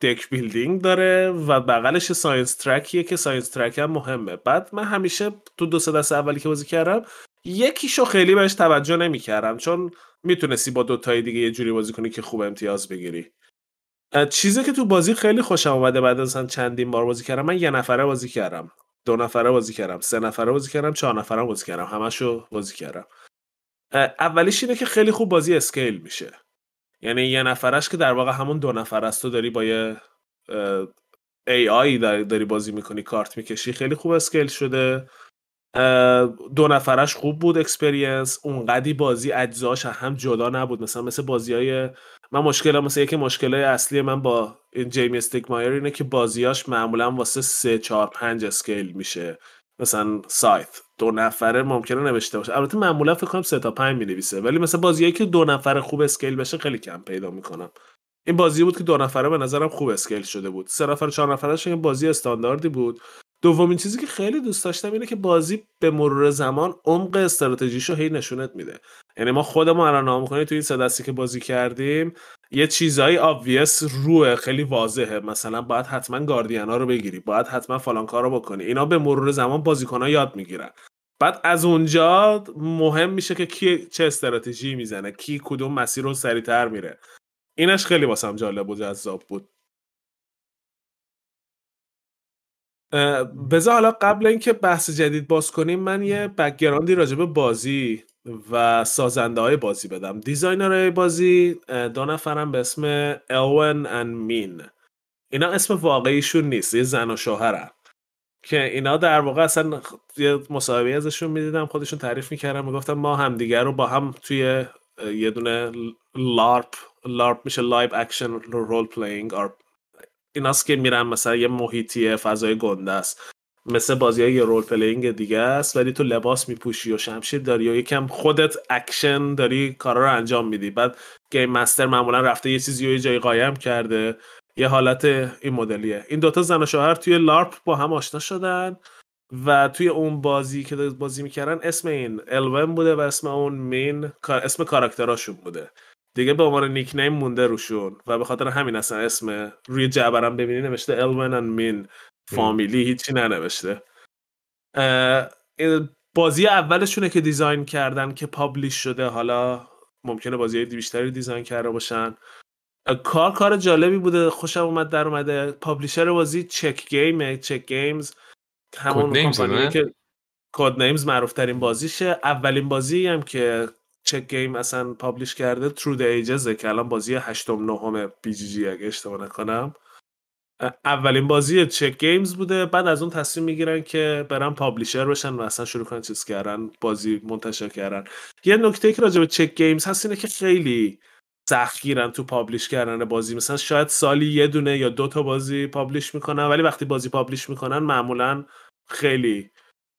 deck building داره و بغلش science track یه که science track هم مهمه. بعد من همیشه تو دو سه دست اولی که بازی کردم یکیشو خیلی بهش توجه نمی‌کردم چون می‌تونستی با دوتای دیگه یه جوری بازی کنی که خوب امتیاز بگیری. چیزی که تو بازی خیلی خوشم اومده بعد از چندین بار بازی کردم من یه نفره بازی کردم دو نفره بازی کردم سه نفره بازی کردم چهار نفره بازی کردم همشو بازی کردم. اولیش اینه که خیلی خوب بازی scale میشه. یعنی یه نفرش که در واقع همون دو نفر است تو داری با یه اه، AI داری بازی می‌کنی کارت می‌کشی خیلی خوب scale شده. دو نفرش خوب بود experience اونقدی بازی اجزاش هم جدا نبود. مثلا مثل بازی های من مشکلم مثل یکی مشکلای اصلی من با این Jamey Stegmaier اینه که بازیاش معمولا واسه سه چهار پنج scale میشه. مثلا Scythe. دو نفره ممکنه نوشته باشه. البته معمولا فکر کنم سه تا پنج می‌نویسه. ولی مثلا بازیایی که دو نفره خوب scale بشه خیلی کم پیدا می‌کنم. این بازی بود که دو نفره به نظرم خوب اسکیل شده بود. سه نفر چهار نفرش یه بازی استانداردی بود. دومین چیزی که خیلی دوست داشتم اینه که بازی به مرور زمان عمق استراتژیشو هی نشونت میده. یعنی ما خودمون الان نام کنیم تو این سه دستی که بازی کردیم یه چیزایی آبویس روه خیلی واضحه. مثلا باید حتما گاردیانا رو بگیری باید حتما فلان کار رو بکنی. اینا به مرور زمان بازیکنها یاد می‌گیرن. بعد از اونجا مهم میشه که کی چه استراتژی می‌زنه کی کدوم مسیر رو سریعتر میره. اینش خیلی واسم جالب و جذاب بود. بذار حالا قبل اینکه بحث جدید باز کنیم من یه background ی راجع به بازی و سازنده های بازی بدم. designer بازی اه، دو نفرم به اسم Elwen and Mín اینا اسم واقعیشون نیست یه زن و شوهرن. که اینا در واقع اصلا یه مصاحبه ازشون می‌دیدم خودشون تعریف می‌کردن می‌گفتن ما همدیگر رو با هم توی یه دونه LARP LARP میشه live action role playing ایناست که میرن مثلا یه محیطی فضای گنده است. مثل بازی های role playing دیگه است ولی تو لباس میپوشی و شمشیر داری و یکم خودت اکشن داری کارا رو انجام میدی. بعد game master معمولا رفته یه چیزی رو یه جایی قایم کرده. یه حالت این مدلیه. این دوتا زن و شوهر توی لارپ با هم آشنا شدن و توی اون بازی که بازی می‌کردن اسم این الون بوده و اسم اون مین اسم کاراکتراشون بوده. دیگه به عنوان nickname مونده روشون و به خاطر همین اصلا اسم روی جعبه هم ببینی نوشته الون و مین فامیلی هیچی ننوشته. بازی اولشونه که design کردن که publish شده. حالا ممکنه بازی بیشتری design کرده باشن. کار کار جالبی بوده. خوشم اومد در اومده. publisher بازی Czech Game Czech Games. همون که Codenames معروف ترین بازیشه. اولین بازی هم که Czech Game اصلا publish کرده Through the Ages ه که الان بازی هشتم نهم BGG اگه اشتباه نکنم. اولین بازی Czech Games بوده بعد از اون تصمیم می‌گیرن که برن publisher بشن و اصلا شروع کنن چیز کردن بازی منتشر کردن. یه نکته که راجع به Czech Games هست اینه که خیلی سخت گیرن تو publish کردن بازی. مثلا شاید سالی یه دونه یا دو تا بازی publish می‌کنن ولی وقتی بازی publish می‌کنن معمولا خیلی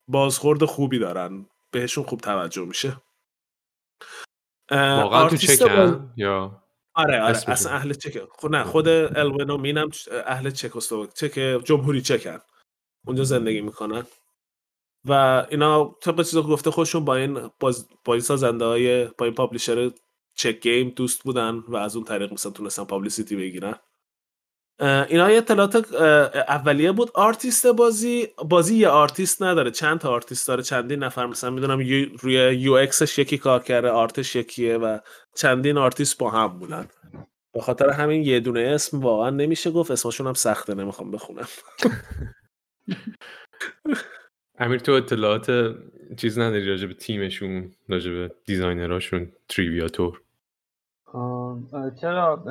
بازخورد خوبی دارن. بهشون خوب توجه میشه. واقعا تو چکن یا آره آره اصلا اهل چک خود نه خود الونو مینم اهل چکسلواک چک جمهوری چکن. اونجا زندگی می‌کنن. و اینا طبق چیزا گفته خودشون با این باز با این سازنده های با این پابلیشر چک گیم دوست بودن و از اون طریق مثلا تونستن پابلیسیتی بگیرن. اینا یه اطلاعات اولیه بود. آرتیست بازی بازی یه آرتیست نداره. چند تا آرتیست داره چندین نفر. مثلا می‌دونم روی UX ش یکی کار کرده art ش یکیه و چندین آرتیست با هم بودن. به خاطر همین یه دونه اسم واقعا نمیشه گفت. اسمشون هم سخته نمی‌خوام بخونم. <laughs> امیر تو اطلاعات چیز نداری راجع به تیمشون راجع به designer اشون trivia طور چرا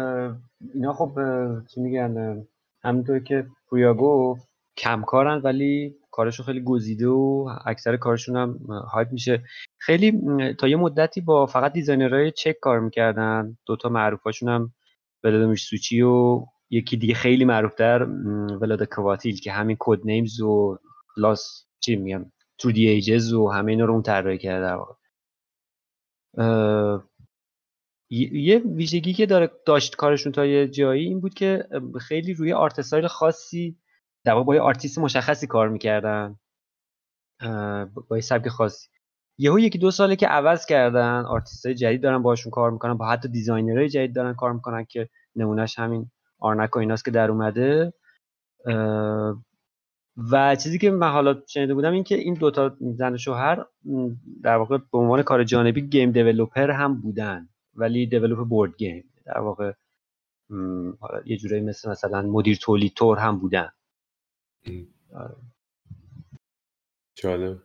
اینا خب چی میگن همینطور که پویا گفت کم‌کارن ولی کارشون خیلی گزیده و اکثر کارشون هم hype میشه. خیلی تا یه مدتی با فقط designer های Czech کار می‌کردن. دوتا معروفاشون هم ولادیمیر سوچی و یکی دیگه خیلی معروفتر ولاد کواتیل که همین Codenames و لاس چی میگم تو دی ایجز و همه اینا رو اون طراحی کرده. یه ویژگی که داره داشت کارشون تا یه جایی این بود که خیلی روی art خاصی در با یه آرتیست مشخصی کار می‌کردن با یه سبک خاصی. یهو یکی دو ساله که عوض کردن آرتیست های جدید دارن باشون کار می‌کنن با حتی designer های جدید دارن کار می‌کنن که نمونهش همین Arnak و ایناست که در اومده. و چیزی که من حالا شنیده بودم این که این دوتا زن و شوهر در واقع به عنوان کار جانبی game developer هم بودن. ولی develop board game در واقع یه جورایی مثل مثلا مدیر تولید طور هم بودن. جالب.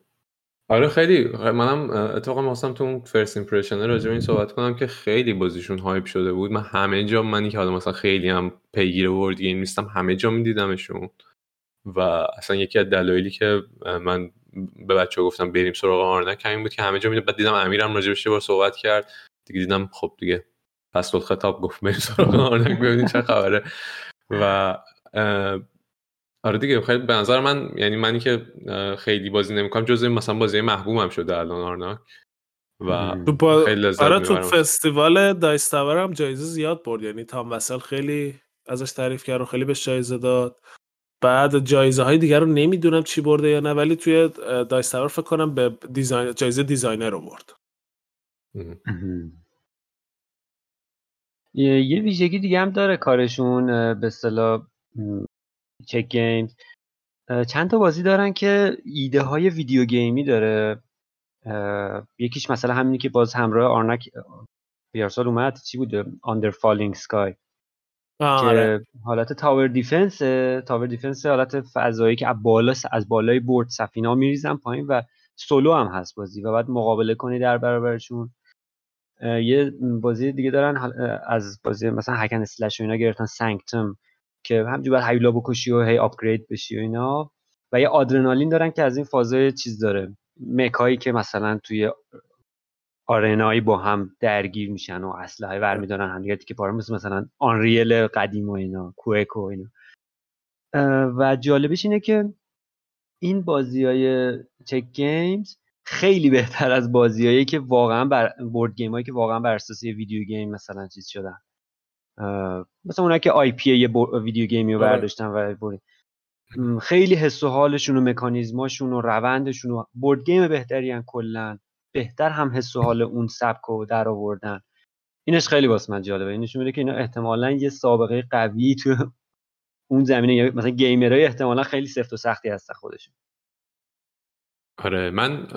آره خیلی. منم اتفاقا می‌خواستم تو first impression راجع به این صحبت کنم که خیلی بازیشون hype شده بود. من همه جا منی که حالا مثلا خیلی هم پیگیر board game نیستم همه جا میدیدمشون. و اصلا یکی از دلایلی که من به بچه گفتم بریم سراغ Arnak همین بود که همه جا می‌دیدم. بعد دیدم امیرم راجع بهش صحبت کرد. دیگه دیدم خب دیگه پس خطاب گفت بریم سراغ Arnak ببینیم چه خبره. و آره دیگه خیلی به نظر من یعنی منی که خیلی بازی نمی‌کنم جزء مثلا بازی محبوبم شده الان Arnak و با... خیلی لذت آره تو فستیوال Dice Tower هم جایزه زیاد برد. یعنی تام وسل خیلی ازش تعریف کرد و خیلی بهش جایزه داد. بعد جایزه های دیگر رو نمی‌دونم چی برده یا نه ولی توی Dice Tower فکر کنم به design جایزه designer رو برد. یه ویژگی دیگه هم داره کارشون به اصطلاح Czech Games چند تا بازی دارن که ایده های video game ی داره. یکیش مثلا همینی که باز همراه Arnak پیارسال اومد چی بوده؟ Under Falling Sky. که آره. حالت tower defense tower defense حالت فضایی که از بالا از بالای board سفینا میریزن پایین و سولو هم هست بازی و بعد مقابله کنی در برابرشون. یه بازی دیگه دارن از بازی مثلا hack and slash و اینا گرفتن Sanctum که همجور باید هیولا بکشی و هی upgrade بشی و اینا. و یه Adrenaline دارن که از این فازای چیز داره. mech ایی که مثلا توی arena یی با هم درگیر میشن و اسلحه هم دیگه که پاره مثل مثلا Unreal قدیم و اینا Quake و اینا. و جالبش اینه که این بازی های Czech Games خیلی بهتر از بازیایی که واقعا بر board game هایی که واقعا بر اساس video game مثلا چیز شدن. مثلا اونایی که IP یه video game ی رو آره. برداشتن و خیلی حس و حالشون و مکانیزماشون و روندشون و board game بهتری کلا. بهتر هم حس و حال اون سبک رو در آوردن. اینش خیلی واسه من جالبه نشون میده که اینا احتمالا یه سابقه قوی تو <laughs> اون زمینه. مثلا gamer ای احتمالا خیلی سفت و سختی هستن خودشون. آره من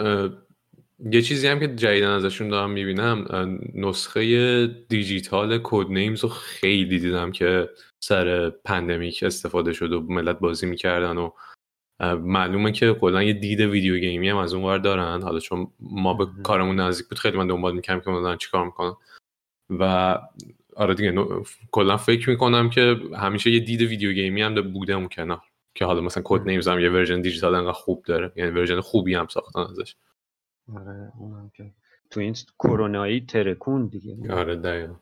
یه چیزی هم که جدیدن ازشون دارم می‌بینم نسخه دیجیتال Codenames رو خیلی دیدم که سر pandemic استفاده شد و ملت بازی می‌کردن و معلومه که کلا یه دید video game ی هم از اون ور دارن. حالا چون ما به کارمون نزدیک بود خیلی من دنبال می‌کردم که مثلا چیکار می‌کنن. و آره دیگه کلا فکر می‌کنم که همیشه یه دید video game ی هم بوده اون کنار که حالا مثلا Codenames هم یه version دیجیتال انقدر خوب داره. یعنی version خوبی هم ساختن ازش. آره اونم که. تو این کرونایی ترکون دیگه. آره دقیقا.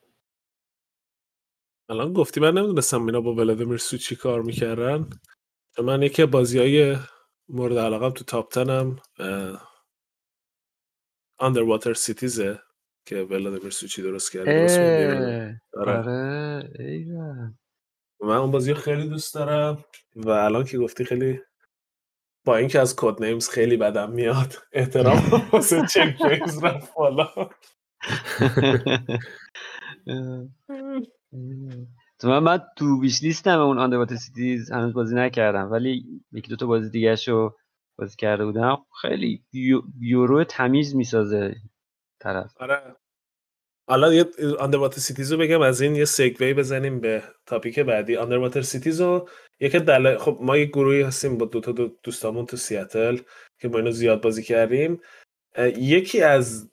الان گفتی من نمی‌دونستم اینا با Vladimir Suchý کار می‌کردن. من یکی بازی های مورد علاقم تو top ten م Underwater Cities ه که Vladimir Suchý درست کرده درست آره, آره. من اون بازی خیلی دوست دارم و الان که گفتی خیلی با اینکه از Codenames خیلی بدم میاد احترام <laughs> واسه Czech Games رفت بالا تو من, تو wish list م اون Underwater Cities هنوز بازی نکردم ولی یکی دوتا بازی دیگه شو بازی کرده بودم. خیلی یورو تمیز می‌سازه طرف. آره. حالا یه Underwater Cities رو بگم از این یه segue ی بزنیم به topic بعدی. Underwater Cities رو یکی دل... خب ما یه گروهی هستیم با دوتا دو دوستامون تو سیاتل که ما اینو زیاد بازی کردیم. یکی از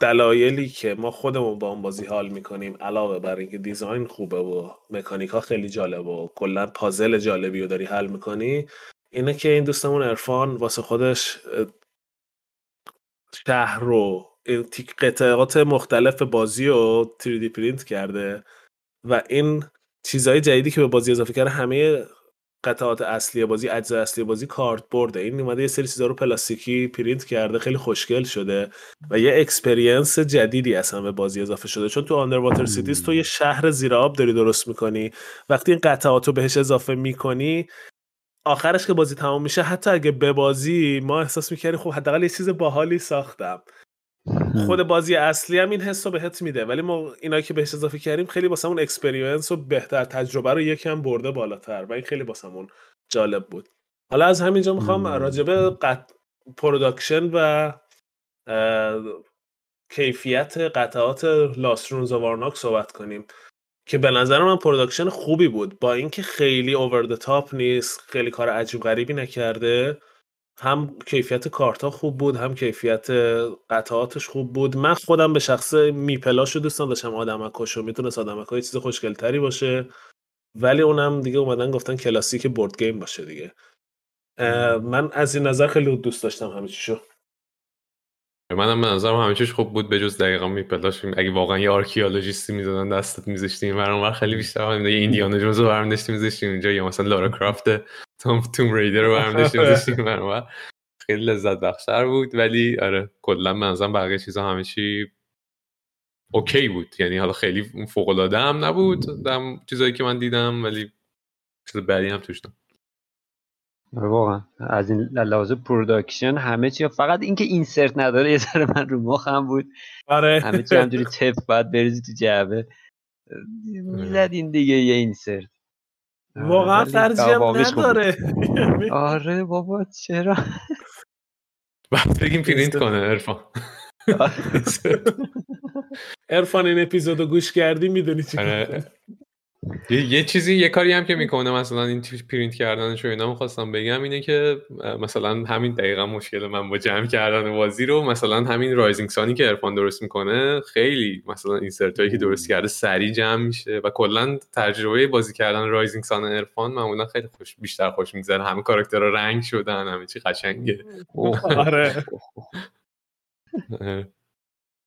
دلایلی که ما خودمون با اون بازی حال می‌کنیم علاوه بر اینکه design خوبه و مکانیک ها خیلی جالبه و کلا پازل جالبی رو داری حل می‌کنی اینه که این دوستمون ارفان واسه خودش شهر رو قطعات مختلف بازی رو 3D پرینت کرده و این چیزهای جدیدی که به بازی اضافه کرده همه قطعات اصلی بازی اجزای اصلی بازی cardboard ه این اومده یه سری چیزا رو پلاستیکی پرینت کرده خیلی خوشگل شده و یه experience جدیدی اصلا به بازی اضافه شده. چون تو Underwater Cities تو یه شهر زیر آب داری درست می‌کنی. وقتی این قطعات رو بهش اضافه می‌کنی آخرش که بازی تمام میشه حتی اگه به بازی ما احساس می‌کردیم خب حداقل یه چیز باحالی ساختم. خود بازی اصلی هم این حس رو بهت میده ولی ما اینا که بهش اضافه کردیم خیلی واسه اون experience و بهتر تجربه رو یکم برده بالاتر و این خیلی واسه جالب بود. حالا از همینجا می‌خوام راجع به قط... production و کیفیت قطعات Lost Ruins of Arnak صحبت کنیم. که به نظر من production خوبی بود با اینکه خیلی over top نیست خیلی کار عجیب غریبی نکرده. هم کیفیت کارتا خوب بود هم کیفیت قطعاتش خوب بود. من خودم به شخصه meeple اش رو دوست نداشتم آدمکش رو. می‌تونست آدمک های چیز خوشگلتری باشه. ولی اونم دیگه اومدن گفتن کلاسیک board game باشه دیگه. من از این نظر خیلی دوست داشتم همه چیشو. منم به نظرم همه چیش خوب بود به جز دقیقا meeple اش. اگه واقعا یه archaeologist ی می‌زدن دستت میذاشتیم. برام خیلی بیشتر یه Indiana Jones رو برام داشتیم میذاشتیم. اینجا یا مثلا Lara Croft Tomb Tomb Raider رو <laughs> داشتیم میذاشتیم خیلی لذت بخشتر بود. ولی آره کلا به نظرم بقیه چیزا همه چی OK بود. یعنی حالا خیلی فوق العاده هم نبود. دم چیزایی که من دیدم ولی چیز بعدی هم توش آره واقعا. از این لحاظ production همه چی فقط اینکه insert نداره یه ذره من رو مخم بود. آره. همه چی همجوری تپ باید بریزی تو جعبه. می‌زدین دیگه یه insert. واقعا ترجیح نداره. <laughs> آره بابا چرا؟ بعد بگیم پرینت کنه ارفان ارفان <laughs> این اپیزودو گوش کردی می‌دونی چی یه،, یه چیزی یه کاری هم که می‌کنه مثلا این پرینت کردنش رو اینا می‌خواستم بگم اینه که مثلا همین دقیقا مشکل من با جمع کردن بازی رو مثلا همین Rising Sun ی که ارفان درست می‌کنه خیلی مثلا این هایی که درست کرده سریع جمع میشه و کلا تجربه بازی کردن Rising Sun ارفان معمولا خیلی خوش بیشتر خوش میگذره. همه کاراکترها رنگ شدن همه چی قشنگه. آره.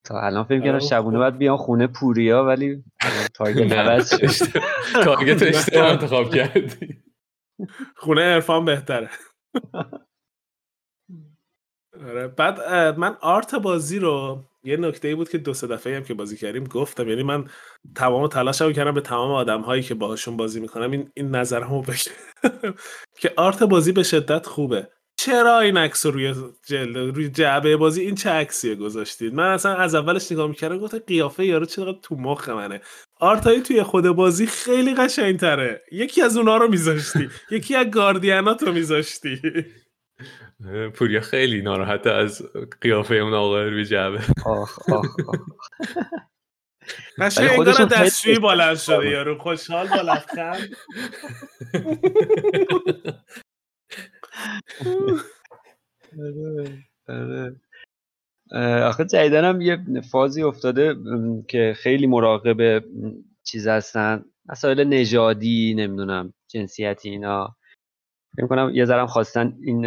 تا الان فکر کردم شبونه باید بیان خونه پوریا ولی تارگت عوض شد. <laughs> تارگت اشتباه انتخاب کردی. خونه عرفان بهتره. <laughs> آره. بعد من آرت بازی رو یه نکته ای بود که دو سه دفعه هم که بازی کردیم گفتم. یعنی من تمام تلاشمو کردم به تمام آدم هایی که باهاشون بازی می‌کنم این این نظرمو بگم. <laughs> که آرت بازی به شدت خوبه. چرا این عکس روی جلد روی جعبه بازی؟ این چه عکسیه گذاشتید؟ من اصلا از اولش نگاه می‌کردم گفتم قیافه یارو چقدر تو مخ منه. آرتایی توی خود بازی خیلی قشنگتره. یکی از اونها رو میذاشتی. <laughs> یکی از گاردینات رو میذاشتی. <laughs> پوریا خیلی ناراحته از قیافه اون آقای روی جعبه. آخ آخ آخ. قشنگ انگار دستشویی بلند شده یارو. خوشحال با لبخند. <laughs> آخه جدیدن هم یه فازی افتاده که خیلی مراقب چیز هستن. مسائل نژادی نمی‌دونم جنسیتی اینا. فکر کنم یه ذرم خواستن این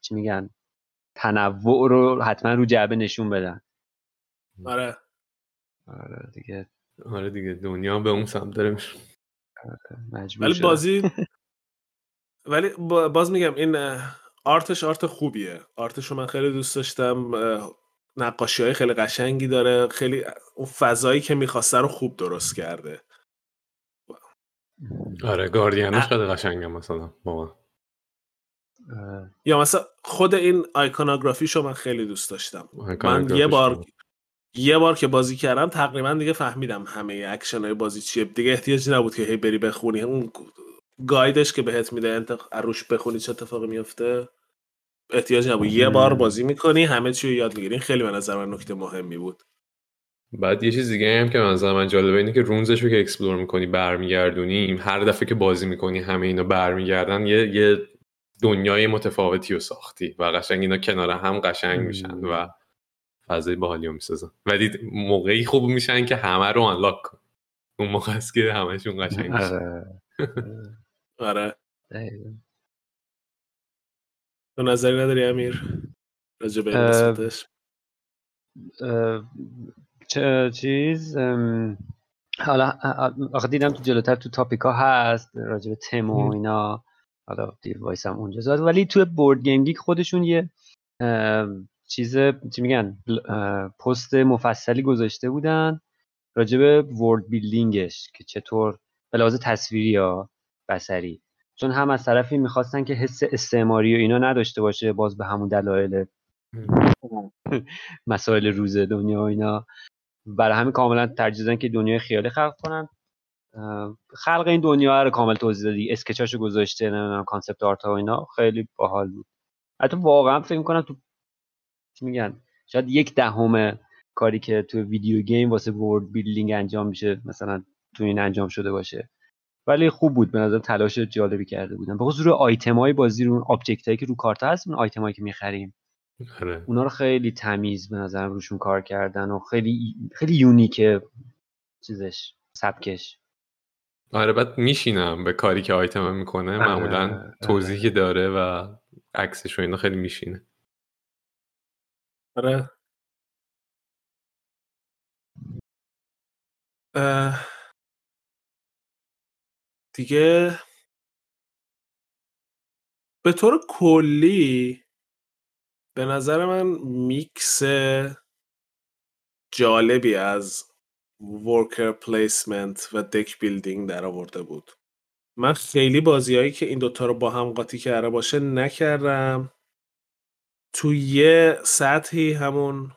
چی میگن تنوع رو حتما رو جعبه نشون بدن. آره. آره دیگه. آره دیگه دنیا به اون سمت داره میشه. مجبور ولی. بازی <laughs> ولی با- باز میگم این art ش art خوبیه. art ش رو من خیلی دوست داشتم. نقاشی های خیلی قشنگی داره. خیلی اون فضایی که می‌خواسته رو خوب درست کرده. آره گاردینش خیلی قشنگه مثلا آره. یا مثلا خود این iconography ش رو من خیلی دوست داشتم. من یه بار. یه بار که بازی کردم تقریبا دیگه فهمیدم همه اکشن های بازی چیه. دیگه احتیاجی نبود که هی بری بخونی. اون guide ش که بهت میده انت روش بخونی چه اتفاقی میفته. احتیاج نبود. یه بار بازی می‌کنی همه چی رو یاد می‌گیری. خیلی به نظر من نکته مهمی بود. بعد یه چیز دیگه هم که نظر من جالبه اینه که ruins ش رو که explore می‌کنی برمیگردونی هر دفعه که بازی می‌کنی همه اینا برمیگردن یه یه دنیای متفاوتی رو ساختی و قشنگ اینا کنار هم قشنگ میشن و فضای باحالی رو می‌سازن. ولی موقعی خوب میشن که همه رو unlock کن. اون موقع است که همشون قشنگ میشن. آره. دقیقاً. تو نظری نداری امیر؟ راجع به قسمتش؟ چیز حالا آخه دیدم تو جلوتر تو topic ها هست راجع به تم و اینا. حالا دیر وایس هم اونجا. زاد ولی توی BoardGameGeek خودشون یه چیز چی میگن؟ پست مفصلی گذاشته بودن راجع به world building ش که چطور به لحاظ تصویری یا بصری. چون هم از طرفی می‌خواستن که حس استعماری و اینا نداشته باشه باز به همون دلایل <laughs> مسائل روز دنیا و اینا. برای همین کاملا ترجیح دادن که دنیای خیالی خلق کنن. خلق این دنیا رو کامل توضیح دادی. sketch اشو گذاشته نمی‌دونم concept art ها و اینا. خیلی باحال بود. حتی واقعا فکر می‌کنم تو چی میگن؟ شاید یک دهم کاری که تو video game واسه world building انجام میشه مثلا تو این انجام شده باشه. ولی خوب بود. به نظر تلاش جالبی کرده بودن. بخصوص روی آیتم های بازی رو object هایی که رو کارت هست اون آیتم هایی که می‌خریم. آره. اونا رو خیلی تمیز به نظرم روشون کار کردن و خیلی خیلی unique ه چیزش سبکش. آره بعد میشینه به کاری که آیتم می‌کنه. آره، معمولا آره. توضیحی که داره و عکسش و اینا خیلی میشینه. آره. دیگه به طور کلی به نظر من میکس جالبی از worker placement و deck building در آورده بود. من خیلی بازیهایی که این دوتا رو با هم قاطی کرده باشه نکردم. تو یه سطحی همون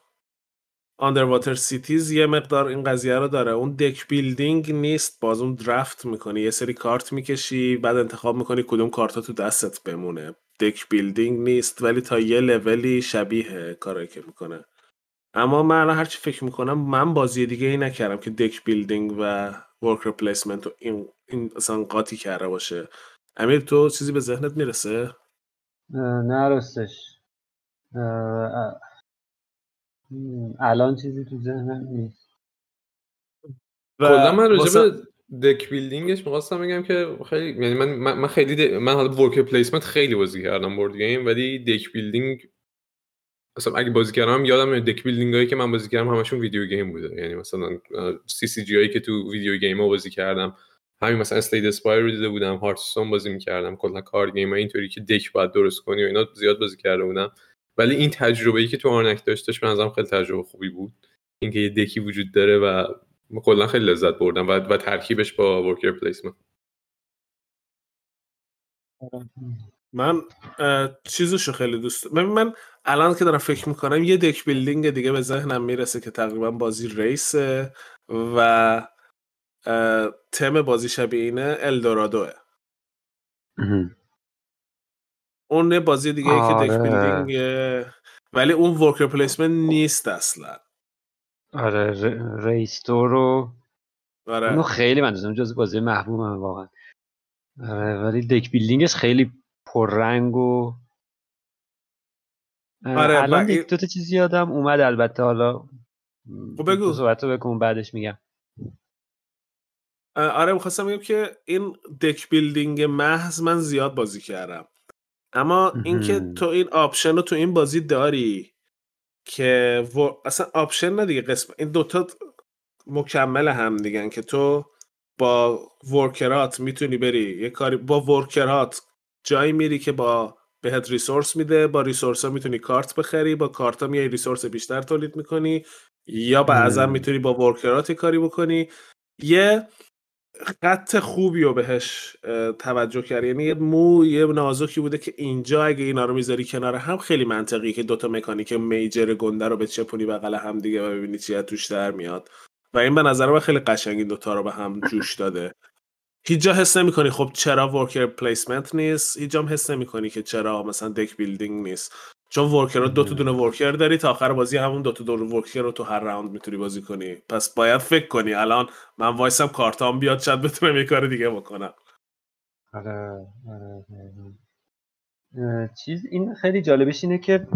Underwater Cities یه مقدار این قضیه رو داره. اون deck building نیست باز اون draft می‌کنی. یه سری کارت می‌کشی بعد انتخاب می‌کنی کدوم کارت تو دستت بمونه. deck building نیست ولی تا یه لولی شبیه کاری که می‌کنه. اما من الان هرچی فکر می‌کنم من بازی دیگه ای نکردم که deck building و worker placement و این, این اصلا قاطی کرده باشه. امیر تو چیزی به ذهنت می‌رسه؟ نه راستش. الان چیزی تو ذهنم نیست. و کلا من راجع به deck building ش می‌خواستم بگم که خیلی یعنی من من, خیلی د- من حالا worker placement خیلی بازی کردم board game ولی deck building مثلا اگه بازی کردم یادم میاد deck building هایی که من بازی کردم همشون video game بوده. یعنی مثلا CCG هایی که تو video game ها بازی کردم. همین مثلا Slay the Spire رو دیده بودم Hearthstone بازی می‌کردم. کلا card game اینطوری که deck باید درست کنی و اینا زیاد بازی کرده بودم. ولی این تجربه ای که تو Arnak داشتش به نظرم خیلی تجربه خوبی بود. اینکه یه deck ی وجود داره و کلا خیلی لذت بردم و, و ترکیبش با worker placement من چیزشو خیلی دوست ببین من الان که دارم فکر می‌کنم یه deck building دیگه به ذهنم می‌رسه که تقریبا بازی race ه و تم بازی شبیه اینه El Dorado ه اون یه بازی دیگه ای که deck آره. building ولی اون worker placement نیست اصلا. آره ر- رو آره. اونو خیلی من دوست دارم جز بازی محبوبم واقعا. آره ولی deck building ش خیلی پررنگ و آره، و الان یک دو تا چیزی یادم اومد البته حالا خب بگو. تو صحبت رو بکن بعدش میگم. آره می‌خواستم بگم که این deck building محض من زیاد بازی کردم. اما اینکه. تو این option رو تو این بازی داری که و... اصلا option نه دیگه رسما این دوتا مکمل هم دیگن که تو با worker ات می‌تونی بری یه کاری با worker ات جایی میری که با بهت ریسورس میده با ریسورس ها می‌تونی کارت بخری با کارت ها میای ریسورس بیشتر تولید می‌کنی یا بعضا. می‌تونی با ورکرات کاری بکنی یه خط خوبی رو بهش توجه کرد یعنی یه مو یه نازکی بوده که اینجا اگه اینا رو می‌ذاری کنار هم خیلی منطقی که دوتا مکانیک میجر گنده رو بچپونی بغل هم دیگه و ببینی چی از توش در میاد. و این به نظر من خیلی قشنگ این دوتا رو به هم جوش داده. هیچ جا حس نمی‌کنی خب چرا worker placement نیست هیچ جا حس نمی‌کنی که چرا مثلا deck building نیست. چون worker دو تا دونه worker داری تا آخر بازی همون دو تا دونه worker رو تو هر round می‌تونی بازی کنی پس باید فکر کنی الان من وایسم کارتام بیاد شاید بتونم یه کار دیگه بکنم آره آره. اه، چیز این خیلی جالبش اینه که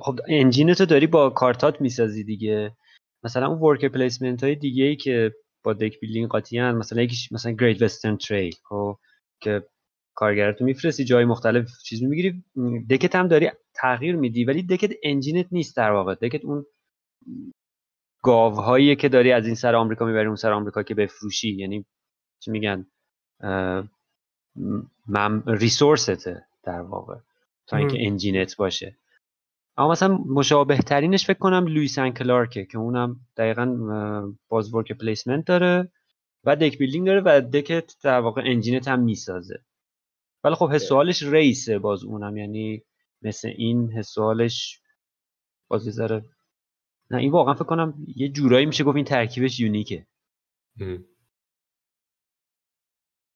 خب engine تو داری با کارتات می‌سازی دیگه مثلا اون worker placement های دیگه ای که با deck building قاطی هن. مثلا یکیش مثلا Great Western Trail خب که کارگرتو میفرستی جای مختلف چیز می‌گیری. deck ت هم داری تغییر میدی ولی deck ت engine ت نیست در واقع. deck ت اون گاوهایی که داری از این سر آمریکا می‌بری اون سر آمریکا که بفروشی. یعنی چی میگن؟ مم resource ته در واقع. تا اینکه. engine ت باشه. اما مثلا مشابه ترینش فکر کنم Lewis Clark ه که اونم دقیقا باز worker placement داره و deck building داره و deck ت در واقع engine ت هم می‌سازه. ولی خب حس و حالش race ه باز اونم. یعنی مثل این حس و حالش باز ذره نه این واقعا فکر کنم یه جورایی میشه گفت این ترکیبش unique ه. ام.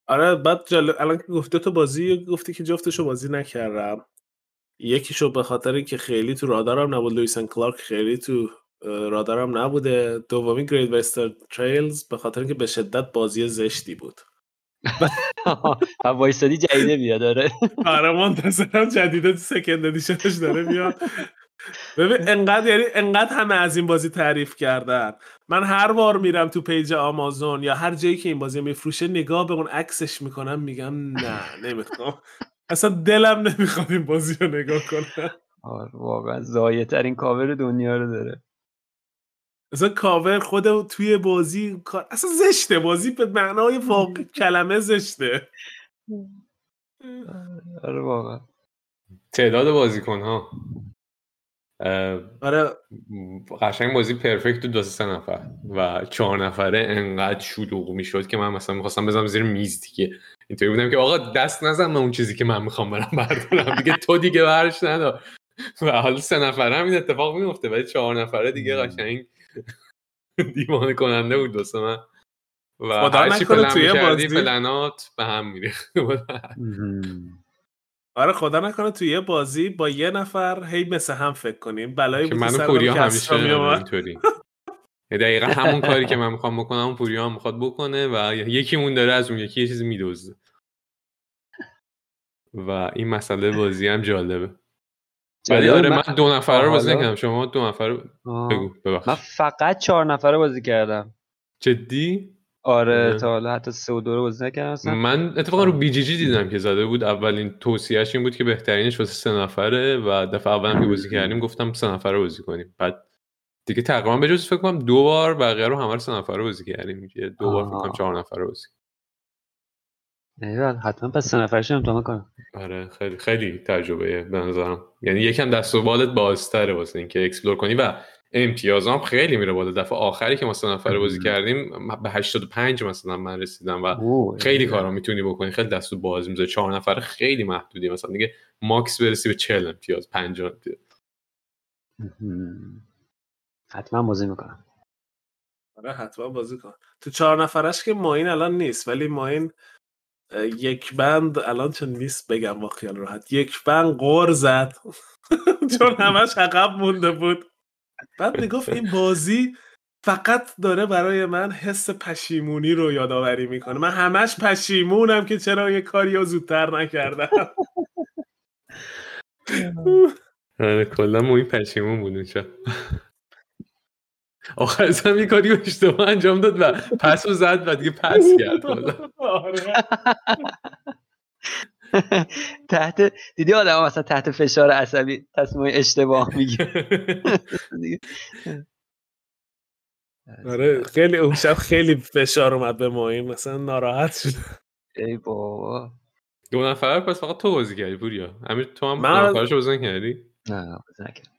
آره بعد جالب الان که گفته تو بازی گفتی که جفتشو بازی نکردم. یکیشو به خاطر اینکه خیلی تو رادارم نبود Lewis and Clark خیلی تو رادارم نبوده. دومی Great Western Trail به خاطر اینکه به شدت بازی زشتی بود. و وایسادی جدیده بیاد آره. آره منتظرم جدیده second edition ش داره میاد ببین انقدر یعنی انقدر همه از این بازی تعریف کردن. من هر بار میرم تو page آمازون یا هر جایی که این بازی میفروشه نگاه به اون عکسش می‌کنم میگم نه نمی‌خوام. اصلا دلم نمی‌خواد این بازی رو نگاه کنم. آره واقعا زایه ترین کاور دنیا رو داره. اصلا کاور خود توی بازی کار اصلا زشته. بازی به معنای واقع <laughs> کلمه زشته. آره واقعا. تعداد بازیکن ها. آره. قشنگ بازی پرفکت تو دو سه نفر و چهار نفره انقدر شلوغ می‌شد که من مثلا می‌خواستم بزنم زیر میز دیگه. اینطوری بودم که آقا دست نزن به اون چیزی که من می‌خوام برم بردارم. دیگه تو دیگه برش ندار. و حالا سه نفره هم این اتفاق میفته ولی چهار نفره دیگه قشنگ <laughs> دیوانه کننده بود دوست من. و خدا هرچی نکنه پلن توی بازی- پلنات به هم مهم. <laughs> آره خدا نکنه توی یه بازی با یه نفر هی مثل هم فکر کنیم. بلایی بود من و سر پوریا همیشه. اینطوری. دقیقا همون کاری که من می‌خوام بکنم اون پوریا هم می‌خواد بکنه و یکیمون داره از اون یکی یه چیزی میدوزه. و این مسئله بازی هم جالبه. ولی آره من- من دو نفره رو بازی نکردم. شما دو نفره. بگو من ببخش فقط چهار نفره بازی کردم. جدی؟ آره اه. تا حالا حتی سه و دو رو بازی نکردم اصلا. من اتفاقا رو بی جی جی دیدم که زده بود. اولین توصیهش این بود که بهترینش واسه سه نفره و دفعه اولم که بازی کردیم گفتم سه نفره بازی کنیم. بعد دیگه تقریبا به جز فکر کنم دو بار بقیه رو همه رو سه نفره بازی کردیم. دو بار فکر کنم. چهار نفره بازی ایول حتما پس سه نفرش امتحان کنم آره خیلی خیلی تجربه به نظرم. یعنی یکم دست و بالت بازتره واسه اینکه explore کنی و امتیازام خیلی میره بالا. دفعه آخری که ما سه نفره بازی. کردیم به 85 مثلا من رسیدم و اوه، خیلی. کارا می‌تونی بکنی. خیلی دست و باز می‌ذاره چهار نفره خیلی محدودی. مثلا دیگه max برسی به 40 امتیاز 50 امتیاز. مهم. حتما بازی می‌کنم. آره حتما بازی کن. تو چهار نفرش که ماین الان نیست ولی ماین یک بند الان چون نیست بگم با خیال راحت. یک بند قور زد. <laughs> چون همش عقب مونده بود. بعد می‌گفت این بازی فقط داره برای من حس پشیمونی رو یادآوری می‌کنه. من همش پشیمونم که چرا یه کاری رو زودتر نکردم. آره کلا ما این پشیمون بود اونجا آخر هم یه کاری رو اشتباه انجام داد و پس رو زد و دیگه پس کرد. <laughs> تحت دیدی آدم مثلا تحت فشار عصبی تصمیم اشتباه می‌گیره <laughs> آره خیلی اون شب خیلی فشار اومد به ماین مثلا ناراحت شد. ای بابا. دو نفر پس فقط تو بازی کردی پوریا. امیر تو هم من- نفرش بازی نکردی؟ نه بازی نکردم.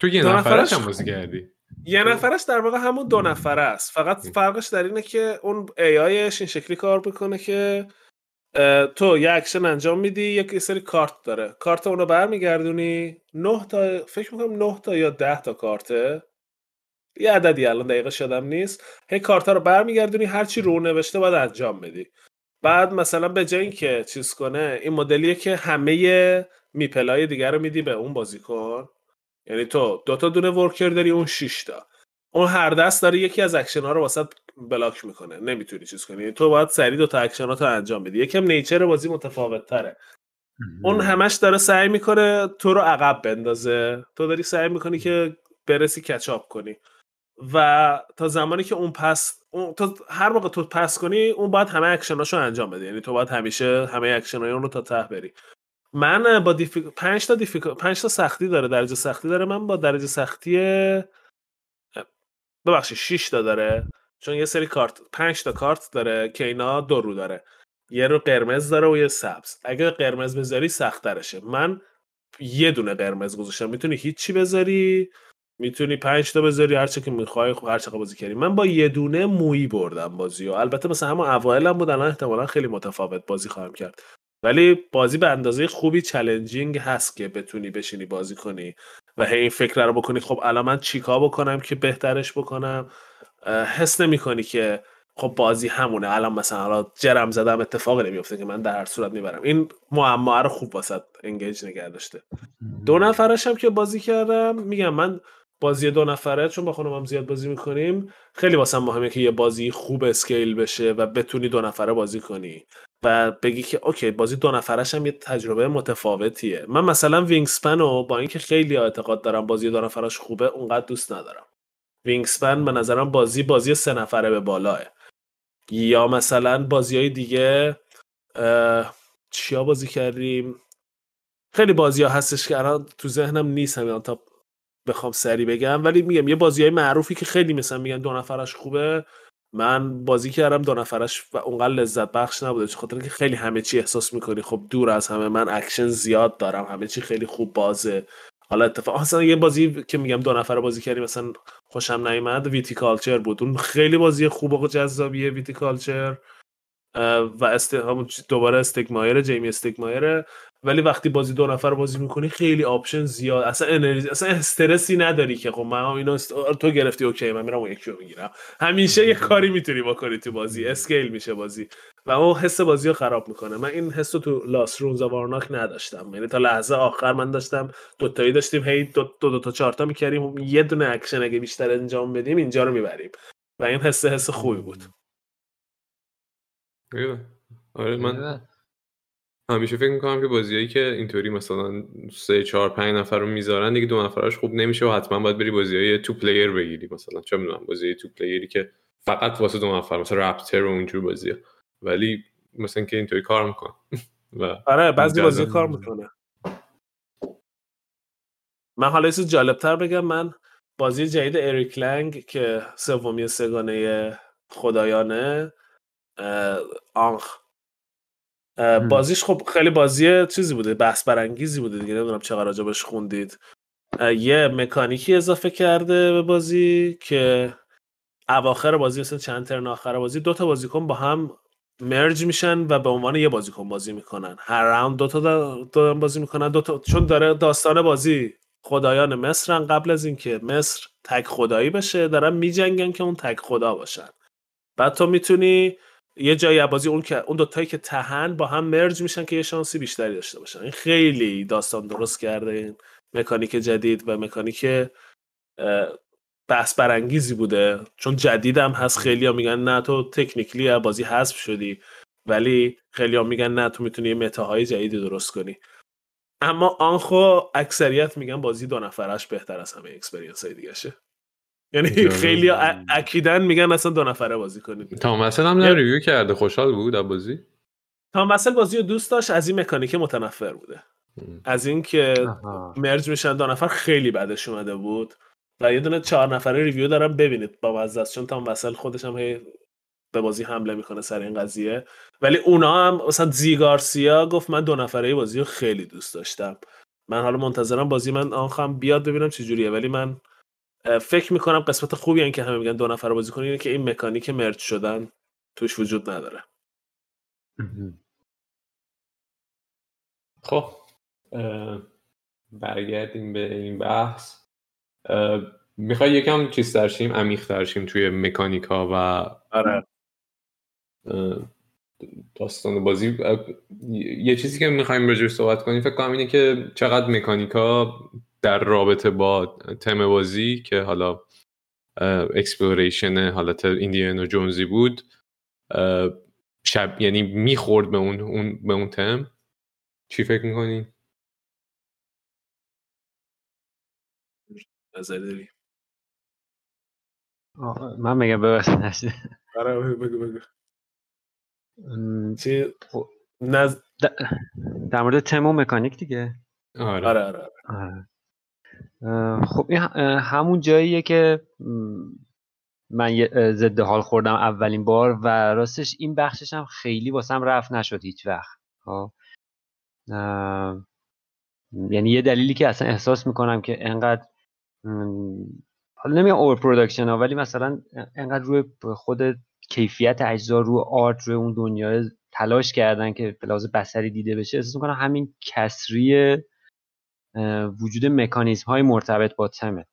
تو یه نفرش نفرش- هم بازی کردی؟ یه نفرش در واقع همون دو نفره است. فقط فرقش در اینه که اون AI ایش این شکلی کار می‌کنه که تو یه اکشن انجام میدی یک سری کارت داره. کارت اونو برمیگردونی نه تا فکر می‌کنم نه تا یا ده تا کارته. یه عددی الان دقیقش یادم نیست. هی کارت رو برمیگردونی هرچی رو نوشته باید انجام بدی. بعد مثلا به جای اینکه چیز کنه این مدلیه که همه meeple ای دیگر رو میدی به اون بازیکن. یعنی تو دو تا دونه worker داری اون 6 تا. اون هر دست داره یکی از اکشن ها رو واست block می‌کنه. نمی‌تونی چیز کنی. تو باید سریع دو تا اکشن تو انجام بدی. یکم nature بازی متفاوت تره اون همش داره سعی می‌کنه تو رو عقب بندازه. تو داری سعی می‌کنی که برسی catch up کنی. و تا زمانی که اون پس اون تا هر موقع تو pass کنی اون باید همه اکشناشو انجام بده. یعنی تو باید همیشه همه اکشنای اون رو تا ته بری. من با دیفیک... پنج تا دیفیک... پنج تا سختی داره درجه سختی داره. من با درجه سختی ببخشید 6 تا داره. چون یه سری کارت پنج تا کارت داره که اینا دو رو داره. یه رو قرمز داره و یه سبز. اگه قرمز بذاری سختترشه. من یه دونه قرمز گذاشتم. می‌تونی هیچی بذاری؟ می‌تونی پنج تا بذاری؟ هر چه که می‌خوای خب هر چقدر بازی کردی. من با یه دونه مویی بردم بازی و البته مثلا همون اوایلم بود الان احتمالا خیلی متفاوت بازی خواهم کرد. ولی بازی به اندازه خوبی challenging هست که بتونی بشینی بازی کنی و هی این فکر رو بکنی خب الان من چیکار بکنم که بهترش بکنم؟ حس نمی کنی که خب بازی همونه الان مثلا حالا جر هم زدم اتفاقی نمیفته که من در هر صورت می‌برم. این ما رو خوب واسه engage نگه داشته. دو نفرش هم که بازی کردم میگم من بازی دو نفره چون با خانمم زیاد بازی می‌کنیم خیلی واسم مهمه که یه بازی خوب scale بشه و بتونی دو نفره بازی کنی. و بگی که OK بازی دو نفرش هم یه تجربه متفاوتیه. من مثلا Wingspan رو با اینکه خیلی اعتقاد دارم بازی دو نفرش خوبه اونقدر دوست ندارم. Wingspan به نظرم بازی بازی سه نفره به بالاه. یا مثلا بازی های دیگه چیا بازی کردیم؟ خیلی بازی ها هستش که الان تو ذهنم نیست همین تا بخوام سری بگم ولی میگم یه بازی های معروفی که خیلی مثلا میگن دو نفرش خوبه من بازی کردم دو نفرش و اونقدر لذت بخش نبوده چون خاطر که خیلی همه چی احساس می‌کنی. خب دور از همه من اکشن زیاد دارم همه چی خیلی خوب بازه. حالا اتفاق مثلا یه بازی که میگم دو نفره بازی کردیم مثلا خوشم نیومد Viticulture بود. اون خیلی بازی خوب و جذابیه Viticulture. و است... دوباره Stegmaier Jamey Stegmaier ولی وقتی بازی دو نفر بازی می‌کنی خیلی option زیاد. اصلا انرژی اصلا استرسی نداری که خب من اینو است... تو گرفتی OK من میرم اون یکی رو می‌گیرم. همیشه یه کاری می‌تونی بکنی تو بازی. scale میشه بازی. و اون حس بازی رو خراب می‌کنه. من این حس رو تو Lost Ruins of Arnak نداشتم. یعنی تا لحظه آخر من داشتم دوتایی داشتیم هی دو دو, دو تا چهارتا می‌کردیم. یه دونه اکشن اگه بیشتر انجام بدیم اینجا رو می‌بریم. و این حس حس خوبی بود. آره آره، من همیشه فکر می‌کنم که بازیایی که اینطوری مثلا سه چهار پنج نفر رو می‌ذارن دیگه دو نفرش خوب نمیشه و حتما باید بری بازیای two player بگیری مثلا. چه می‌دونم بازی two player ی که فقط واسه دو نفر مثلا Raptor و اونجور بازیه ولی مثلا که اینطوری کار میکن <laughs> و آره بعضی بازی. کار می‌کنه. من حالا چیز جالبتر بگم. من بازی جدید Eric Lang که سومی سه‌گانه خدایانه Ankh. بازیش خب خیلی بازی چیزی بوده بحث برانگیزی بوده دیگه نمی‌دونم چقدر راجبش خوندید. یه مکانیکی اضافه کرده به بازی که اواخر بازی مثل چند ترن آخر بازی دو تا بازیکن با هم مرج میشن و به عنوان یه بازیکن بازی می‌کنن. هر راوند دو تا دا- دارن بازی می‌کنن دو تا چون داره داستان بازی خدایان مصرن قبل از اینکه مصر تک خدایی بشه دارن میجنگن که اون تک خدا باشن. بعد تو می‌تونی یه جایی از بازی اون که اون دوتایی که تهن با هم merge میشن که یه شانسی بیشتری داشته باشن. این خیلی داستان درست کرده. این mechanic جدید و mechanic بحث برانگیزی بوده. چون جدیدم هست خیلی ها میگن نه تو technically از بازی حذف شدی. ولی خیلی ها میگن نه تو می‌تونی یه meta های جدیدی درست کنی. اما Ankh و اکثریت میگن بازی دو نفرش بهتر از همه experience های دیگه شه. یعنی. خیلی اکیدن میگن اصلا دو نفره بازی کنید تا مثلا هم ریویو کرده خوشحال بود از بازی تا مثل بازی رو دوست داشت از این مکانیک متنفر بوده. از اینکه. مرج میشن دو نفر خیلی بعدش اومده بود و یه دونه چهار نفره ریویو دارم ببینید با مزه است. چون تا مثل خودش هم هی به بازی حمله می‌کنه سر این قضیه ولی اونا هم مثلا زیگارسیا گفت من دو نفره بازی رو خیلی دوست داشتم من حالا منتظرم بازی من آنخم بیاد ببینم چه جوریه ولی من فکر می‌کنم قسمت خوبی این که همه میگن دو نفره بازی کنی اینه که این مکانیک مرج شدن توش وجود نداره. خب برگردیم به این بحث. می‌خوای یکم چیز ترشیم عمیق ترشیم توی مکانیکا و آره. داستان بازی. یه چیزی که می‌خوایم راجعش صحبت کنیم فکر کنم اینه که چقدر mechanic ا در رابطه با تم بازی که حالا exploration حالت Indiana Jones ی بود شب یعنی می‌خورد به اون, اون به اون تم. چی فکر می‌کنی؟ داری؟ آه، من میگم ببخشید. آره بگو بگو چی؟ خب، نز... د- در مورد تم و مکانیک دیگه؟ آره, آره آره. آره. خب این همون جاییه که من ضد حال خوردم اولین بار و راستش این بخشش هم خیلی واسم رفت نشد هیچ وقت. خب اه، یعنی یه دلیلی که اصلا احساس می‌کنم که انقدر حالا نمیگم over production ها ولی مثلا انقدر روی خود کیفیت اجزا رو art روی اون دنیا تلاش کردن که به بصری دیده بشه احساس می‌کنم همین کسری وجود مکانیزم های مرتبط با تمه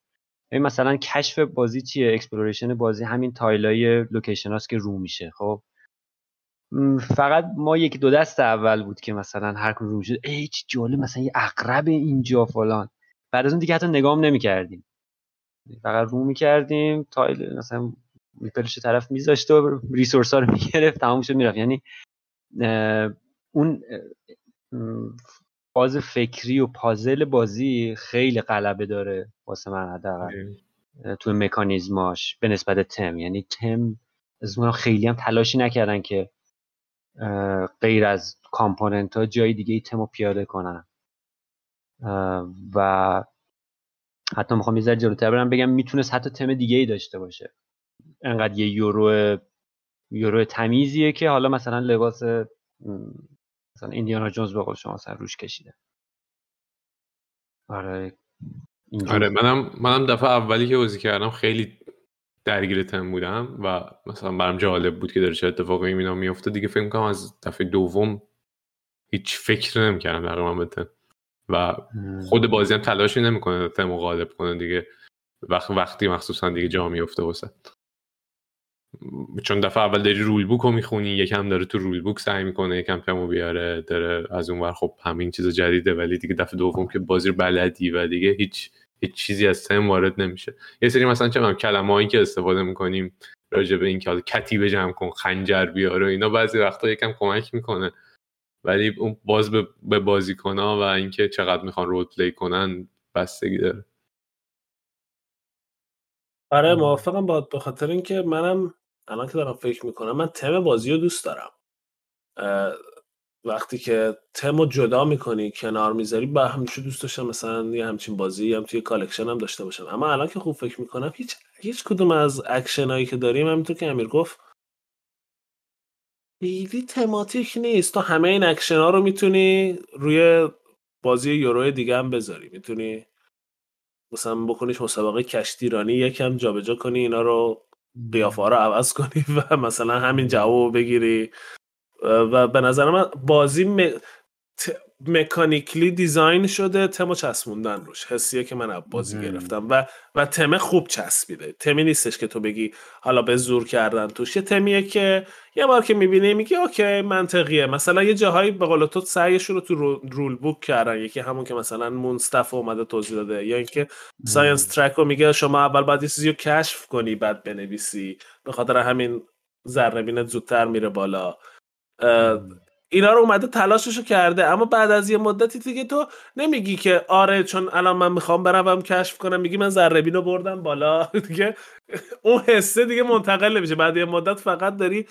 ببین مثلا کشف بازی چیه؟ exploration بازی همین tile ای location هاست که رو میشه خب؟ فقط ما یک دو دست اول بود که مثلا هر کدوم رو می‌شد. ای چه جالب مثلا یه عقرب اینجا فلان. بعد از اون دیگه حتی نگام نمی‌کردیم. فقط رو می‌کردیم tile مثلا meeple ش طرف میذاشت و resource ها رو می‌گرفت تمام شد می‌رفت. یعنی اون فاز فکری و پازل بازی خیلی غلبه داره واسه من حداقل. توی مکانیزماش به نسبت تم. یعنی تم از خیلی هم تلاشی نکردن که غیر از component ها جای دیگه ای تم رو پیاده کنن. و حتی می‌خوام یه ذره جلوتر برم بگم می‌تونست حتی تم دیگه ای داشته باشه. انقدر یه یورو یورو تمیزیه که حالا مثلا لباس مثلا ایندیانا جونز به قول شما مثلا روش کشیده. آره آره منم منم دفعه اولی که بازی کردم خیلی درگیر تم بودم و مثلا برام جالب بود که داره چه اتفاقی اینا میفته دیگه فکر کنم از دفعه دوم هیچ فکر نمی‌کردم تقریبا به تم. و خود بازی هم تلاشی نمی‌کنه تم رو غالب کنه دیگه. وقت وقتی مخصوصا دیگه جا میفته واسه. چون دفعه اول داری رول بوک رو می‌خونی یکم داره تو رول بوک سعی می‌کنه یکم تمو بیاره داره از اون ور. خب همین چیز جدیده ولی دیگه دفعه دوم که بازی رو بلدی و دیگه هیچ هیچ چیزی از تم وارد نمیشه. یه سری مثلا چه کلمه‌ای که استفاده می‌کنیم راجع به اینکه کتیبه جمع کن خنجر بیار و اینا بعضی وقتا یکم کمک می‌کنه. ولی اون باز به, به بازیکن‌ها و اینکه چقدر می‌خوان role play کنن بستگی داره. آره موافقم با به خاطر اینکه منم الان که دارم فکر می‌کنم من تم بازی رو دوست دارم. وقتی که تمو جدا می‌کنی کنار می‌ذاری با همیشه دوست داشتم مثلا یه همچین بازی هم توی collection هم داشته باشم. اما الان که خوب فکر می‌کنم هیچ هیچ کدوم از اکشن هایی که داریم همینطور که امیر گفت خیلی thematic نیست. تو همه این اکشن ها رو می‌تونی روی بازی یورو دیگه هم بذاری. می‌تونی مثلا بکنیش مسابقه کشتیرانی یکم جابجا کنی اینا رو قیافه رو عوض کنی <laughs> و مثلا همین جواب بگیری. و به نظر من بازی م... mechanically design شده تمو چسبوندن روش. حسیه که من از بازی گرفتم. و و تمه خوب چسبیده. تمی نیستش که تو بگی حالا به زور کردن توش. یه تمیه که یه بار که می‌بینی میگی okay منطقیه. مثلا یه جاهایی به قول تو سعیشون رو تو rulebook کردن. یکی همون که مثلا مونستف اومده توضیح داده. یا اینکه science track رو میگه شما اول باید یه چیزی رو کشف کنی بعد بنویسی. به خاطر همین ذره زودتر میره بالا. اینا رو اومده تلاششو کرده. اما بعد از یه مدتی دیگه تو نمیگی که آره چون الان من می‌خوام بروم کشف کنم میگی من ذره رو بردم بالا. <laughs> دیگه اون حسه دیگه منتقل نمیشه. بعد یه مدت فقط داری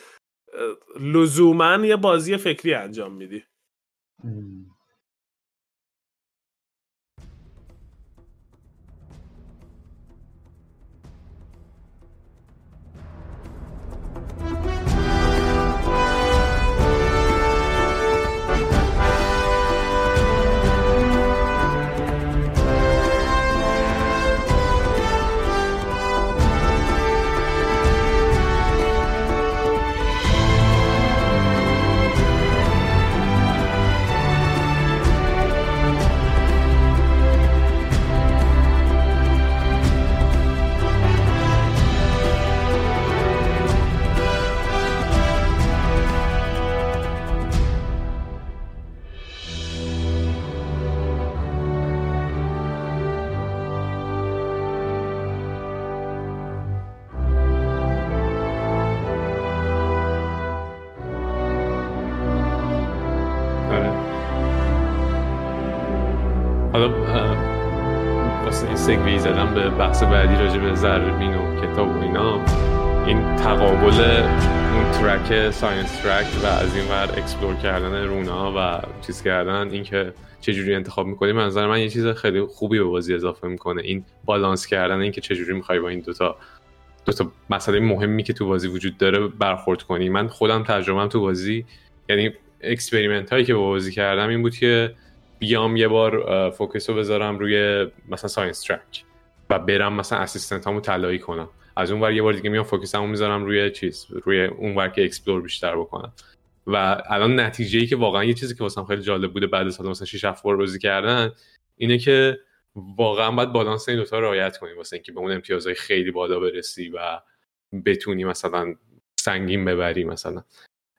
لزوما یه بازی فکری انجام میدی. زدم به بحث بعدی راجع به ذره‌بین و کتاب و اینا. این تقابل اون track science track و از این ور explore کردن رونا و چیز کردن اینکه چجوری انتخاب می‌کنی به نظر من یه چیز خیلی خوبی به بازی اضافه می‌کنه. این بالانس کردن اینکه چجوری می‌خوای با این دوتا دوتا مسئله مهمی که تو بازی وجود داره برخورد کنی. من خودم تجربهم تو بازی یعنی experiment هایی که با بازی کردم این بود که بیام یه بار focus رو بذارم روی مثلا science track و برم مثلا assistant هامو طلایی کنم. از اون ور یه بار دیگه میام focus مو می‌ذارم روی چیز روی اون ور که explore بیشتر بکنم. و الان نتیجه ای که واقعا یه چیزی که واسم خیلی جالب بوده بعد از مثلا 6 7 بار بازی کردن اینه که واقعا باید بالانس این دوتا رعایت کنی واسه اینکه به اون امتیازهای خیلی بالا برسی و بتونی مثلا سنگین ببری مثلا.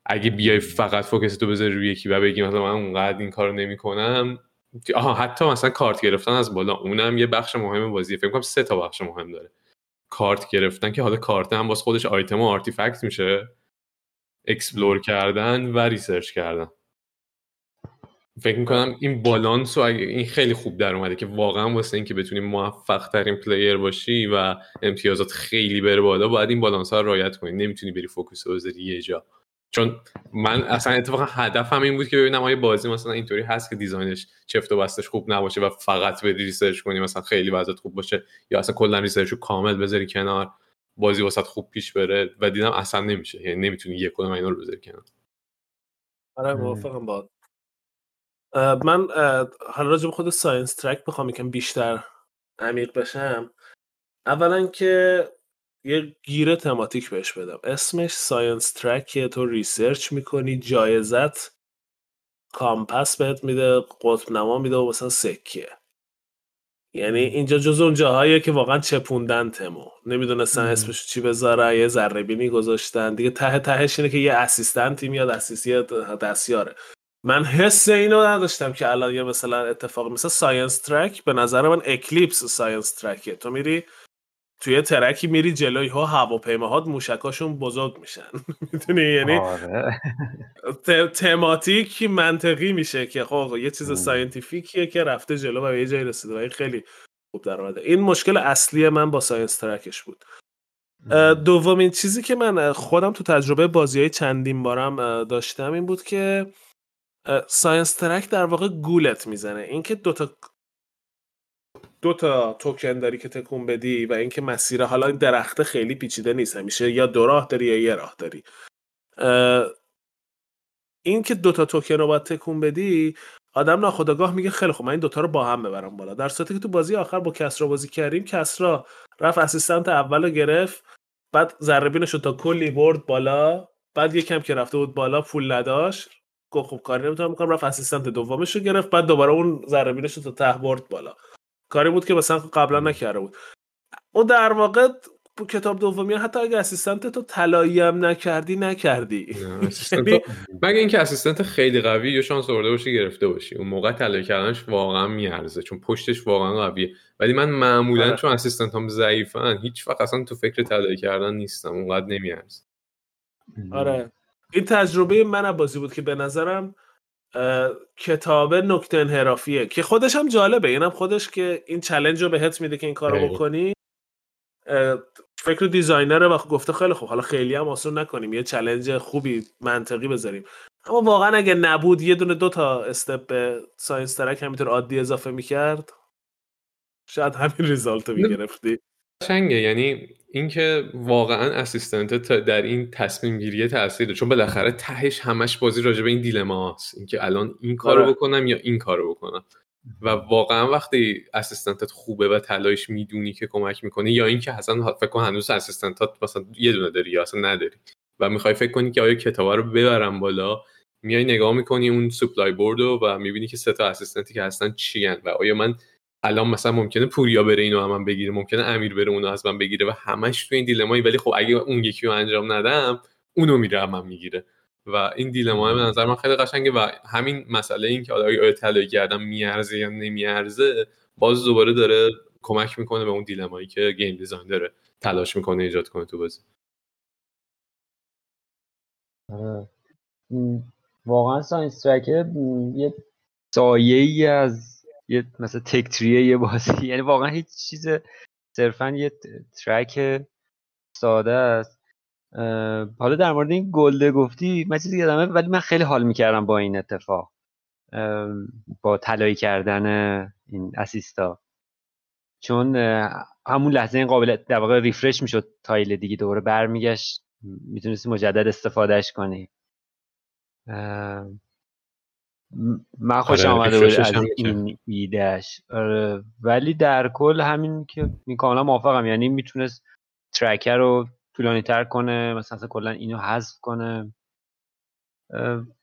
اگه بیای فقط focus تو بذاری روی یکی و بگی مثلا من اونقدر این کارو نمی‌کنم آها حتی مثلا کارت گرفتن از بالا اونم یه بخش مهم بازیه. فکر کنم سه تا بخش مهم داره. کارت گرفتن که حالا کارت هم باز خودش آیتم و artifact میشه. explore کردن و research کردن. فکر می‌کنم این بالانس و این خیلی خوب در اومده که واقعا واسه اینکه بتونی موفق ترین player باشی و امتیازات خیلی بره بالا باید این بالانس ها رعایت کنی. نمی‌تونی بری focus بذاری یه جا. چون من اصلا اتفاقا هدفم این بود که ببینم آیا بازی مثلا اینطوری هست که design ش چفت و بستش خوب نباشه و فقط به research کنی مثلا خیلی وضعیت خوب باشه یا اصلا کلا research رو کامل بذاری کنار بازی واست خوب پیش بره و دیدم اصلا نمیشه. یعنی نمی‌تونی یک کدوم اینا رو بذاری کنار. آره موافقم با. من حالا راجع به خود science track بخوام یکم بیشتر عمیق بشم. اولا که یه گیر thematic بهش بدم. اسمش science track یه. تو research می‌کنی جایزت compass بهت میده قطب نما میده و مثلا سکه. یعنی اینجا جز اون جاهاییه که واقعا چپوندن تمو. نمی‌دونستن اسمش چی بذاره یه ذره بینی گذاشتن. دیگه ته تهش اینه که یه assistant ی میاد اسیسی دستیاره. من حس اینو نداشتم که الان یه مثلا اتفاق مثل science track به نظر من Eclipse science track ه تو میری توی track ی میری جلوی ها هواپیماهات موشکاشون بزرگ میشن. <laughs> می‌دونی؟ یعنی آره. thematic منطقی میشه که خب یه چیز scientific یه که رفته جلو و به یه جایی رسیده و این خیلی خوب در اومده. این مشکل اصلی من با science track ش بود. دومین چیزی که من خودم تو تجربه بازی های چندین بارم داشتم این بود که science track در واقع گولت می‌زنه. اینکه دوتا دو تا توکن داری که تکون بدی و اینکه مسیر حالا این درخته خیلی پیچیده نیست همیشه یا دو راه داری یا یه راه داری. این که دوتا توکن رو باید تکون بدی آدم ناخودآگاه میگه خیلی خوب من این دوتا رو با هم ببرم بالا. در صورتی که تو بازی آخر با کسرا بازی کردیم کسرا رفت اسیستنت اول رو گرفت بعد ذره رو تا کلی برد بالا بعد یکم که رفته بود بالا پول نداشت. گفت خب کاری نمی‌تونم بکنم رفت اسیستنت دومش رو گرفت بعد دوباره اون ذره رو تا ته برد بالا. کاری بود که مثلا قبلا نکرده بود. اون در واقع تو کتاب دومی حتی اگه اسیستنت تو طلایی هم نکردی نکردی. اسیستنت <laughs> مگه اینکه اسیستنت خیلی قوی یا شانس آورده باشی گرفته باشی. اون موقع طلایی کردنش واقعا میارزه چون پشتش واقعا قویه. ولی من معمولا آره. چون اسیستنت هم ضعیفن هیچ وقت اصلا تو فکر طلایی کردن نیستم. اونقدر نمیارزه. آره. این تجربه من از بازی بود که به نظرم کتاب نکته انحرافیه که خودش هم جالبه. اینم خودش که این challenge رو بهت میده که این کارو. بکنی. فکر designer ه و گفته خیلی خوب. حالا خیلی هم آسون نکنیم. یه challenge خوبی منطقی بذاریم. اما واقعا اگه نبود یه دونه دو تا step به science track همینطور عادی اضافه می‌کرد شاید همین result رو. می‌گرفتی. قشنگه. یعنی اینکه واقعا assistant در این تصمیم گیری تاثیر چون بالاخره تهش همش بازی راجع به این dilemma اینکه الان این کارو آره. بکنم یا این کارو بکنم. و واقعا وقتی اسیستنتت خوبه و تلایش می‌دونی که کمک می‌کنه یا اینکه اصلا فکر کن هنوز اسیستنتات مثلا یه دونه داری یا اصلا نداری. و می‌خوای فکر کنی که آیا کتابه رو ببرم بالا میای نگاه می‌کنی اون سپلای بورد و می‌بینی که سه تا اسیستنتی که هستن چی و آیا من الان مثلا ممکنه پوریا بره اینو من بگیره ممکنه امیر بره اونو از من بگیره و همش تو این دیلمایی ولی خب اگه اون یکی رو انجام ندم اونو میره هم من می‌گیره و این دیلما به نظر من خیلی قشنگه و همین مسئله این که آیا طلایی کردن میارزه یا نمیارزه باز دوباره داره کمک می‌کنه به اون dilemma یی که game design داره تلاش می‌کنه ایجاد کنه تو بازی آره. واقعا science track ه م، یه سایه ای از یه مثلا tech tree یه یه بازی. <laughs> یعنی واقعا هیچ چیز صرفا یه track ساده است. حالا در مورد این گلده گفتی من چیزی یادمه ولی من خیلی حال می‌کردم با این اتفاق. با طلایی کردن این اسیستا. چون همون لحظه این قابل در واقع ریفرش می‌شد تایل دیگه دوباره برمیگشت. می‌تونستی مجدد استفادهش کنی. من خوشم آره، آمده بود از. این ایدهش آره، ولی در کل همین که می کاملا موافقم. یعنی می‌تونست ترکر رو طولانی تر کنه مثلا کلا اینو حذف کنه.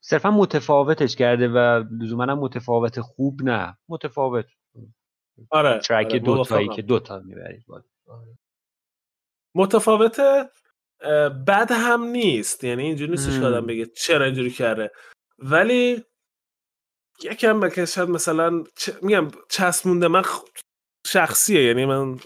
صرفا متفاوتش کرده و لزوما هم متفاوت خوب نه. متفاوت. آره ترک آره، دو تایی موافقم. که دو تا می‌برید. متفاوته اه، بد هم نیست. یعنی اینجوری نیستش که. آدم بگه چرا اینجوری کرده. ولی یکم بکش شاید مثلا چ... میگم چسبونده من خ- شخصیه یعنی من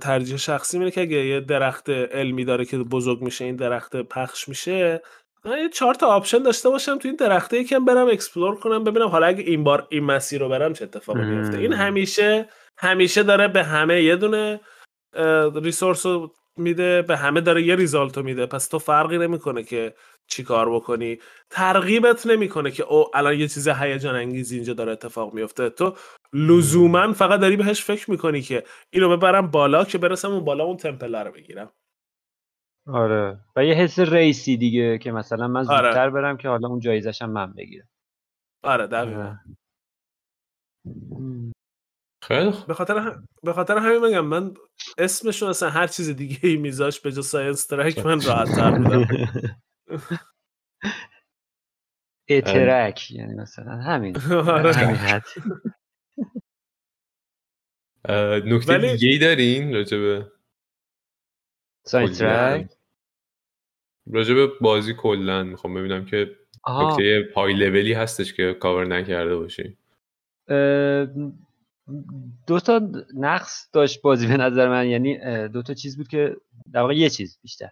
ترجیح شخصی اینه که اگه یه درخت علمی داره که بزرگ میشه این درخت پخش میشه من یه چهار تا option داشته باشم تو این درخته یکم برم explore کنم ببینم حالا اگه این بار این مسیر رو برم چه اتفاقی میفته این. همیشه همیشه داره به همه یه دونه resource رو میده به همه داره یه result رو میده پس تو فرقی نمی‌کنه که چی کار بکنی؟ ترغیبت نمی‌کنه که او الان یه چیز هیجان انگیزی اینجا داره اتفاق میفته تو لزوما فقط داری بهش فکر می‌کنی که اینو ببرم بالا که برسم اون بالا اون temple ه رو بگیرم. آره. و یه حس race ی دیگه که مثلا من آره. زودتر برم که حالا اون جایزش هم من بگیرم. آره دقیقا. آره. خیلی به خاطر هم... به خاطر همین میگم من اسمشون اصلا هر چیز دیگه ای میذاش به جز science track من راحت تر بودم. <laughs> track یعنی مثلا همین. <laughs> آره. همین حد. نکته دیگه ای دارین راجع به science کلاً؟ track راجع به بازی کلا می‌خوام ببینم که نکته های لولی هستش که کاور نکرده باشی دو تا نقص داشت بازی به نظر من. یعنی دو تا چیز بود که در واقع یه چیز بیشتر.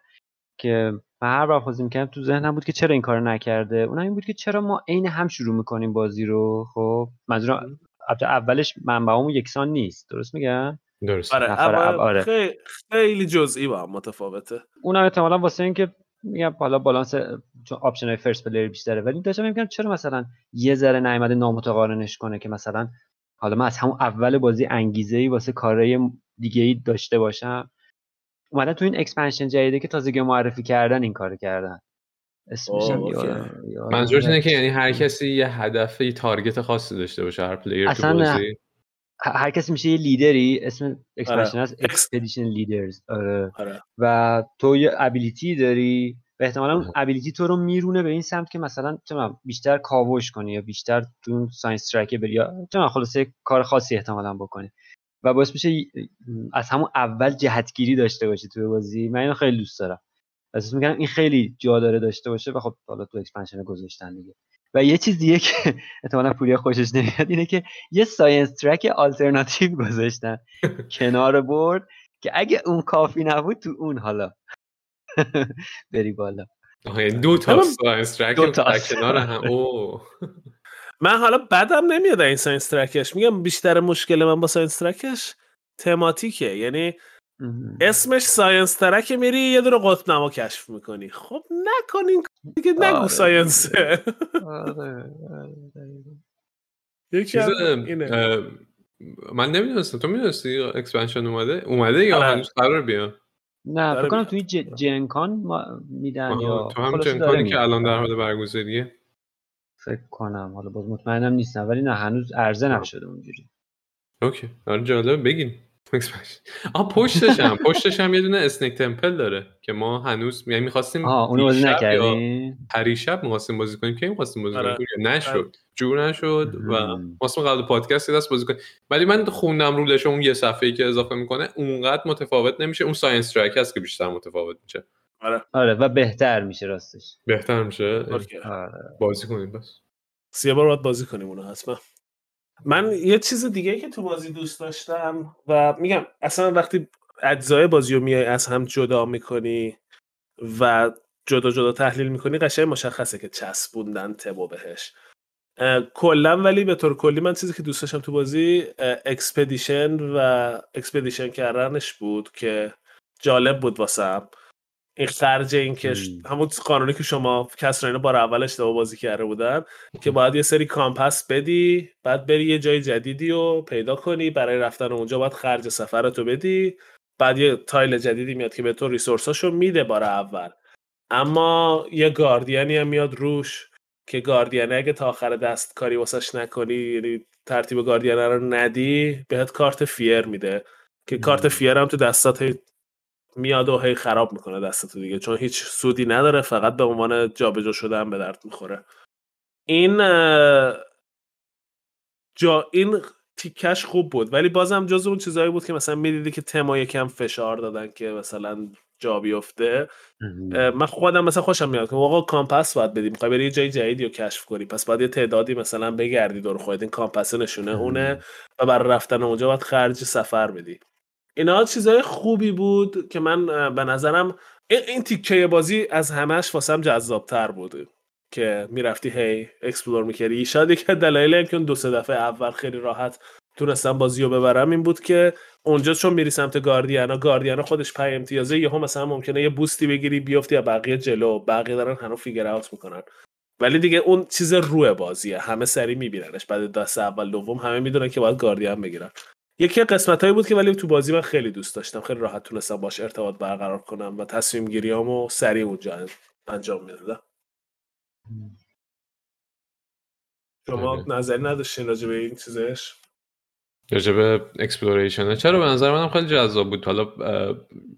که من هر بار بازی می‌کردم تو ذهنم بود که چرا این کارو نکرده؟ اون این بود که چرا ما عین هم شروع می‌کنیم بازی رو؟ خب منظورم البته اولش منبعمون یکسان نیست. درست میگم؟ درست. آره نفر اول اول- آره. خیلی خیلی جزئی با هم متفاوته. اونم احتمالا واسه اینکه میگم حالا بالانس چون option های first player بیشتره ولی داشتم میگم چرا مثلا یه ذره نیومده نامتقارنش کنه که مثلا حالا من از همون اول بازی انگیزه ای واسه کارهای دیگه ای داشته باشم؟ اومدن تو این expansion جدیده که تازگی معرفی کردن این کارو کردن. اسمش اوکی. یادم منظورت اینه. که یعنی هر کسی یه هدف یه target خاصی داشته باشه هر player تو اصلا بازی. ه- هر کسی میشه یه لیدری اسم expansion هست Ex- Expedition Leaders آره. آره. و تو یه ability داری و احتمالا اون. ability تو رو میرونه به این سمت که مثلا بیشتر کاوش کنی یا بیشتر تو اون science track بری یا چه می‌دونم، خلاصه کار خاصی احتمالا بکنی. و باعث میشه از همون اول جهتگیری داشته باشی توی بازی. من اینو خیلی دوست دارم. احساس می‌کنم این خیلی جا داره داشته باشه و خب حالا تو expansion گذاشتن دیگه. و یه چیز دیگه که <laughs> احتمالا پوریا خوشش نمیاد اینه که یه science track alternative گذاشتن. کنار board که اگه اون کافی نبود تو اون حالا. <laughs> بری بالا. دو تا science track کنار هم. <laughs> من حالا بدم نمیاد این science track ش. میگم بیشتر مشکل من با science track ش thematic ه. یعنی اسمش science track میری یه دونه قطب نما کشف می‌کنی. خب نکنین دیگه نگو آره. science ه. آره، آره،. یکی من نمی‌دونستم. تو می‌دونستی expansion اومده؟ اومده یا آره. هنوز قرار بیا نه فکر کنم. توی Gen Con میدن یا تو هم Gen Con ی که. الان در حال برگزاریه. فکر کنم. حالا باز مطمئنم نیستم ولی نه هنوز عرضه. نشده اونجوری. اوکی. آره جالب بگین. آه پشتش هم پشتش هم یه دونه Snake Temple داره که ما هنوز یعنی می‌خواستیم اونو بازی نکردیم نکردین؟ پریشب می‌خواستیم بازی کنیم. کی می‌خواستیم بازی آره. کنیم یا نشد جور نشد و. واسه قبل پادکست یه دست بازی کنیم. ولی من خوندم rule ش اون یه صفحه‌ای که اضافه می‌کنه اونقدر متفاوت نمیشه. اون science track هست که بیشتر متفاوت میشه. آره. و بهتر میشه راستش. بهتر میشه. آره. بازی کنیم بس. سه بار باید بازی کنیم اونو حتما. من یه چیز دیگه که تو بازی دوست داشتم و میگم اصلا وقتی اجزای بازی رو میای از هم جدا می‌کنی و جدا جدا تحلیل می‌کنی قشنگ مشخصه که چسبوندن تبو بهش. کلا ولی به طور کلی من چیزی که دوست داشتم تو بازی expedition و expedition کردنش بود که جالب بود واسم. این خرج این که. همون قانونی که شما کسرا بار اول اشتباه بازی کرده بودن که باید یه سری compass بدی بعد بری یه جای جدیدی رو پیدا کنی برای رفتن اونجا باید خرج سفرتو بدی بعد یه tile جدیدی میاد که به تو resource اشو میده بار اول اما یه گاردیانی هم میاد روش که گاردیانه اگه تا آخر دست کاری واسش نکنی یعنی ترتیب گاردیانه رو ندی بهت کارت fear میده که کارت. فیر هم تو دستات میاد و هی خراب می‌کنه دستتو دیگه. چون هیچ سودی نداره فقط به عنوان جابجا شدن به درد می‌خوره. این جا این تیکش خوب بود. ولی بازم جز اون چیزایی بود که مثلا می‌دیدی که تما یکم فشار دادن که مثلا جا بیفته. من خودم مثلا خوشم میاد که آقا کامپس باید بدی می‌خوای بری یه جای جدیدی رو کشف کنی؟ پس باید یه تعدادی مثلا بگردی دور خودت. این کامپس نشونه اونه و برای رفتن اونجا باید خرج سفر بدی. اینا چیزای خوبی بود که من به نظرم این, تیکه بازی از همش واسم جذابتر بود که می‌رفتی هی explore می‌کردی. شاید یکی دلایل این که دو سه دفعه اول خیلی راحت تونستم بازی رو ببرم این بود که اونجا چون میری سمت guardian ا guardian ا خودش پای امتیازه یهو مثلا ممکنه یه boost ی بگیری بیفتی یا بقیه جلو بقیه دارن هنوز figure out می‌کنن. ولی دیگه اون چیز روی بازیه همه سری میبیننش بعد دست اول دوم همه می‌دونن که باید گاردیان بگیرن. یکی قسمت هایی بود که ولی تو بازی من خیلی دوست داشتم. خیلی راحت تونستم باش ارتباط برقرار کنم و تصمیم گیریامو سریع اونجا انجام می‌دادم. شما. نظری نداشتین راجع به این چیزش؟ راجب exploration چرا به نظر منم خیلی جذاب بود. حالا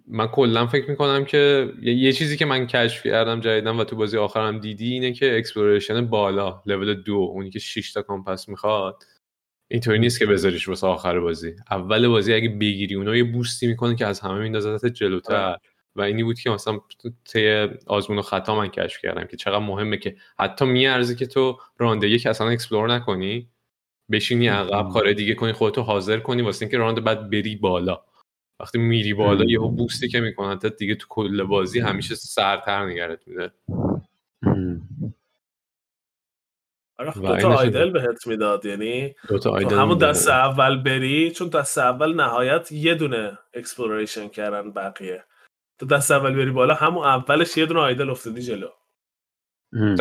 من کلا فکر می‌کنم که یه چیزی که من کشف کردم جدیداً و تو بازی آخرم دیدی اینه که exploration بالا لول دو اونی که 6 تا compass می‌خواد. اینطوری نیست که بذاریش واسه آخر بازی. اول بازی اگه بگیری اونها یه boost ی می‌کنه که از همه میندازت جلوتر. و اینی بود که مثلا طی آزمون و خطا من کشف کردم که چقدر مهمه که حتی میارزه که تو round یک اصلا explore نکنی بشینی عقب. کار دیگه کنی خودتو حاضر کنی واسه اینکه round بعد بری بالا. وقتی میری بالا. یهو boost ی که می‌کنن دیگه تو کل بازی همیشه سرتر نگهت میداره. آره دو تا اینش- idol بهت می‌داد یعنی دو تا تو idol همون. دست اول بری چون دست اول نهایت یه دونه exploration کردن بقیه. تو دست اول بری بالا همون اولش یه دونه idol افتادی جلو.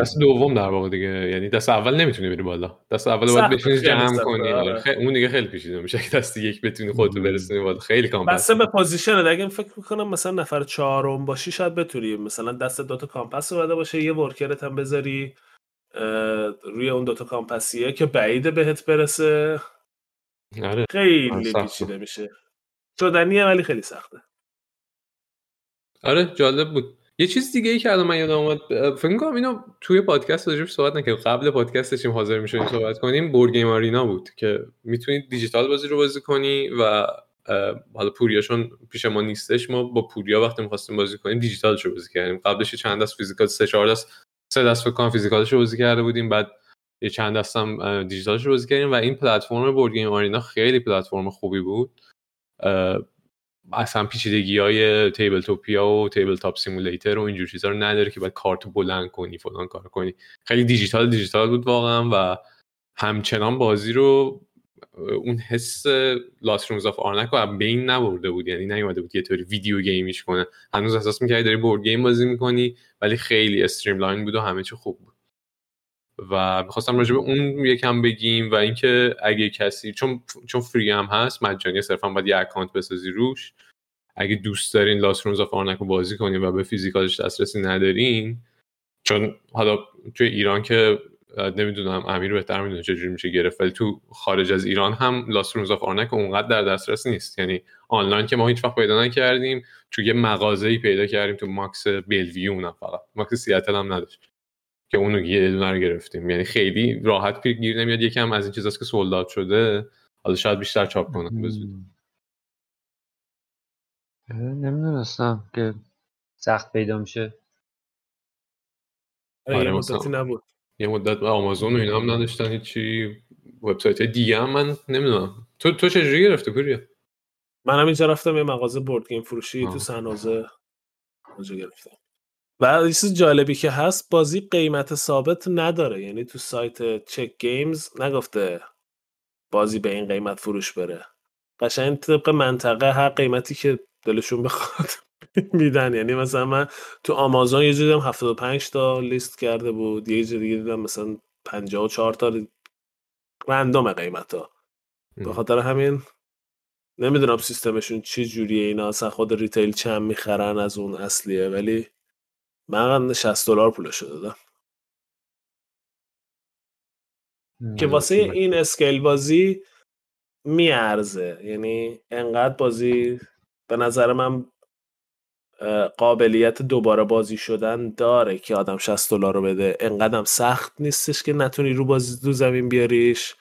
دست دوم در واقع دیگه یعنی دست اول نمی‌تونی بری بالا. دست اول باید خیلی جمع کنی. آره. آره. خیلی- اون دیگه خیلی پیچیده میشه. که دست یک بتونی خودتو برسونی بالا خیلی compact بسته به position اگه فکر می‌کنم مثلا نفر چهارم باشی شاید بتونی. مثلا دست دوتا compass اومده باشه یه worker ت هم بذاری. روی اون دوتا compass یه که بعیده بهت برسه. آره. خیلی. پیچیده میشه. شدنیه ولی خیلی سخته. آره جالب بود. یه چیز دیگه ای که الان من یادم اومد فکر کنم اینو توی پادکست راجعش صحبت نکردیم. قبل پادکست داشتیم حاضر می‌شدیم صحبت کنیم Board Game Arena بود که می‌تونید دیجیتال بازی رو بازی کنی و حالا پوریاشون پیش ما نیستش. ما با پوریا وقتی می‌خواستیم بازی کنیم دیجیتالش رو بازی کردیم. قبلش چند دست physical سه چهار دست سه دست فکر کنم physical ش رو بازی کرده بودیم بعد یه چند دست هم اه، دیجیتالش رو بازی کردیم و این پلتفرم Board Arena خیلی پلتفرم خوبی بود. اصلا پیچیدگی های Tabletopia و Tabletop Simulator و اینجور چیزا رو نداره که باید کارت بلند کنی فلان کار کنی. خیلی دیجیتال دیجیتال بود واقعا و همچنان بازی رو اون حس Lost Ruins of Arnak رو بین نبرده بود. یعنی نیومده بود یه طوری video game یش کنه. هنوز احساس می‌کردی داری board game بازی می‌کنی ولی خیلی streamline بود و همه چی خوب بود. و می‌خواستم راجع به اون یکم بگیم و اینکه اگه کسی چون چون free هم هست مجانی صرفا باید یه account بسازی روش. اگه دوست دارین Lost Ruins of Arnak رو بازی کنین و به physical ش دسترسی ندارین چون حالا توی ایران که نمی‌دونم امیر بهتر می‌دونه چجوری میشه گرفت ولی تو خارج از ایران هم Lost Ruins of Arnak اونقدر در دسترس نیست. یعنی آنلاین که ما هیچ وقت پیدا نکردیم تو یه مغازه‌ای پیدا کردیم تو Mox Bellevue اونم فقط. Mox سیاتل هم نداشت که اونو یه دونه رو گرفتیم. یعنی خیلی راحت پی- گیر نمیاد. یکم از این چیزاست که sold out شده حالا شاید بیشتر چاپ کنن زودی. نمی‌دونستم که سخت پیدا میشه. آره آره، نبود. یه مدت آمازون و اینا هم نداشتن هیچی. وبسایت دیگه هم من نمی‌دونم. تو تو چجوری گرفتی پوریا؟ منم اینجا رفتم یه مغازه board game فروشی آه. تو سن‌حوزه اونجا گرفتم. و چیز جالبی که هست بازی قیمت ثابت نداره. یعنی تو سایت Czech Games نگفته بازی به این قیمت فروش بره. قشنگ طبق منطقه هر قیمتی که دلشون بخواد. <laughs> میدن. یعنی مثلا من تو آمازون یه جوری دیدم 75 تا لیست کرده بود. یه جوری دیگه دیدم مثلا 54 تا رندوم قیمت ها به خاطر همین نمی‌دونم سیستمشون چه جوریه اینا. اصلا خود ریتیل چند می‌خرن از اون اصلیه. ولی من 60 دلار پولشو دادم. که واسه این اسکیل بازی میارزه. یعنی انقدر بازی به نظر من قابلیت دوباره بازی شدن داره که آدم 60 دلار رو بده. انقدرم سخت نیستش که نتونی رو بازی دو زمین بیاریش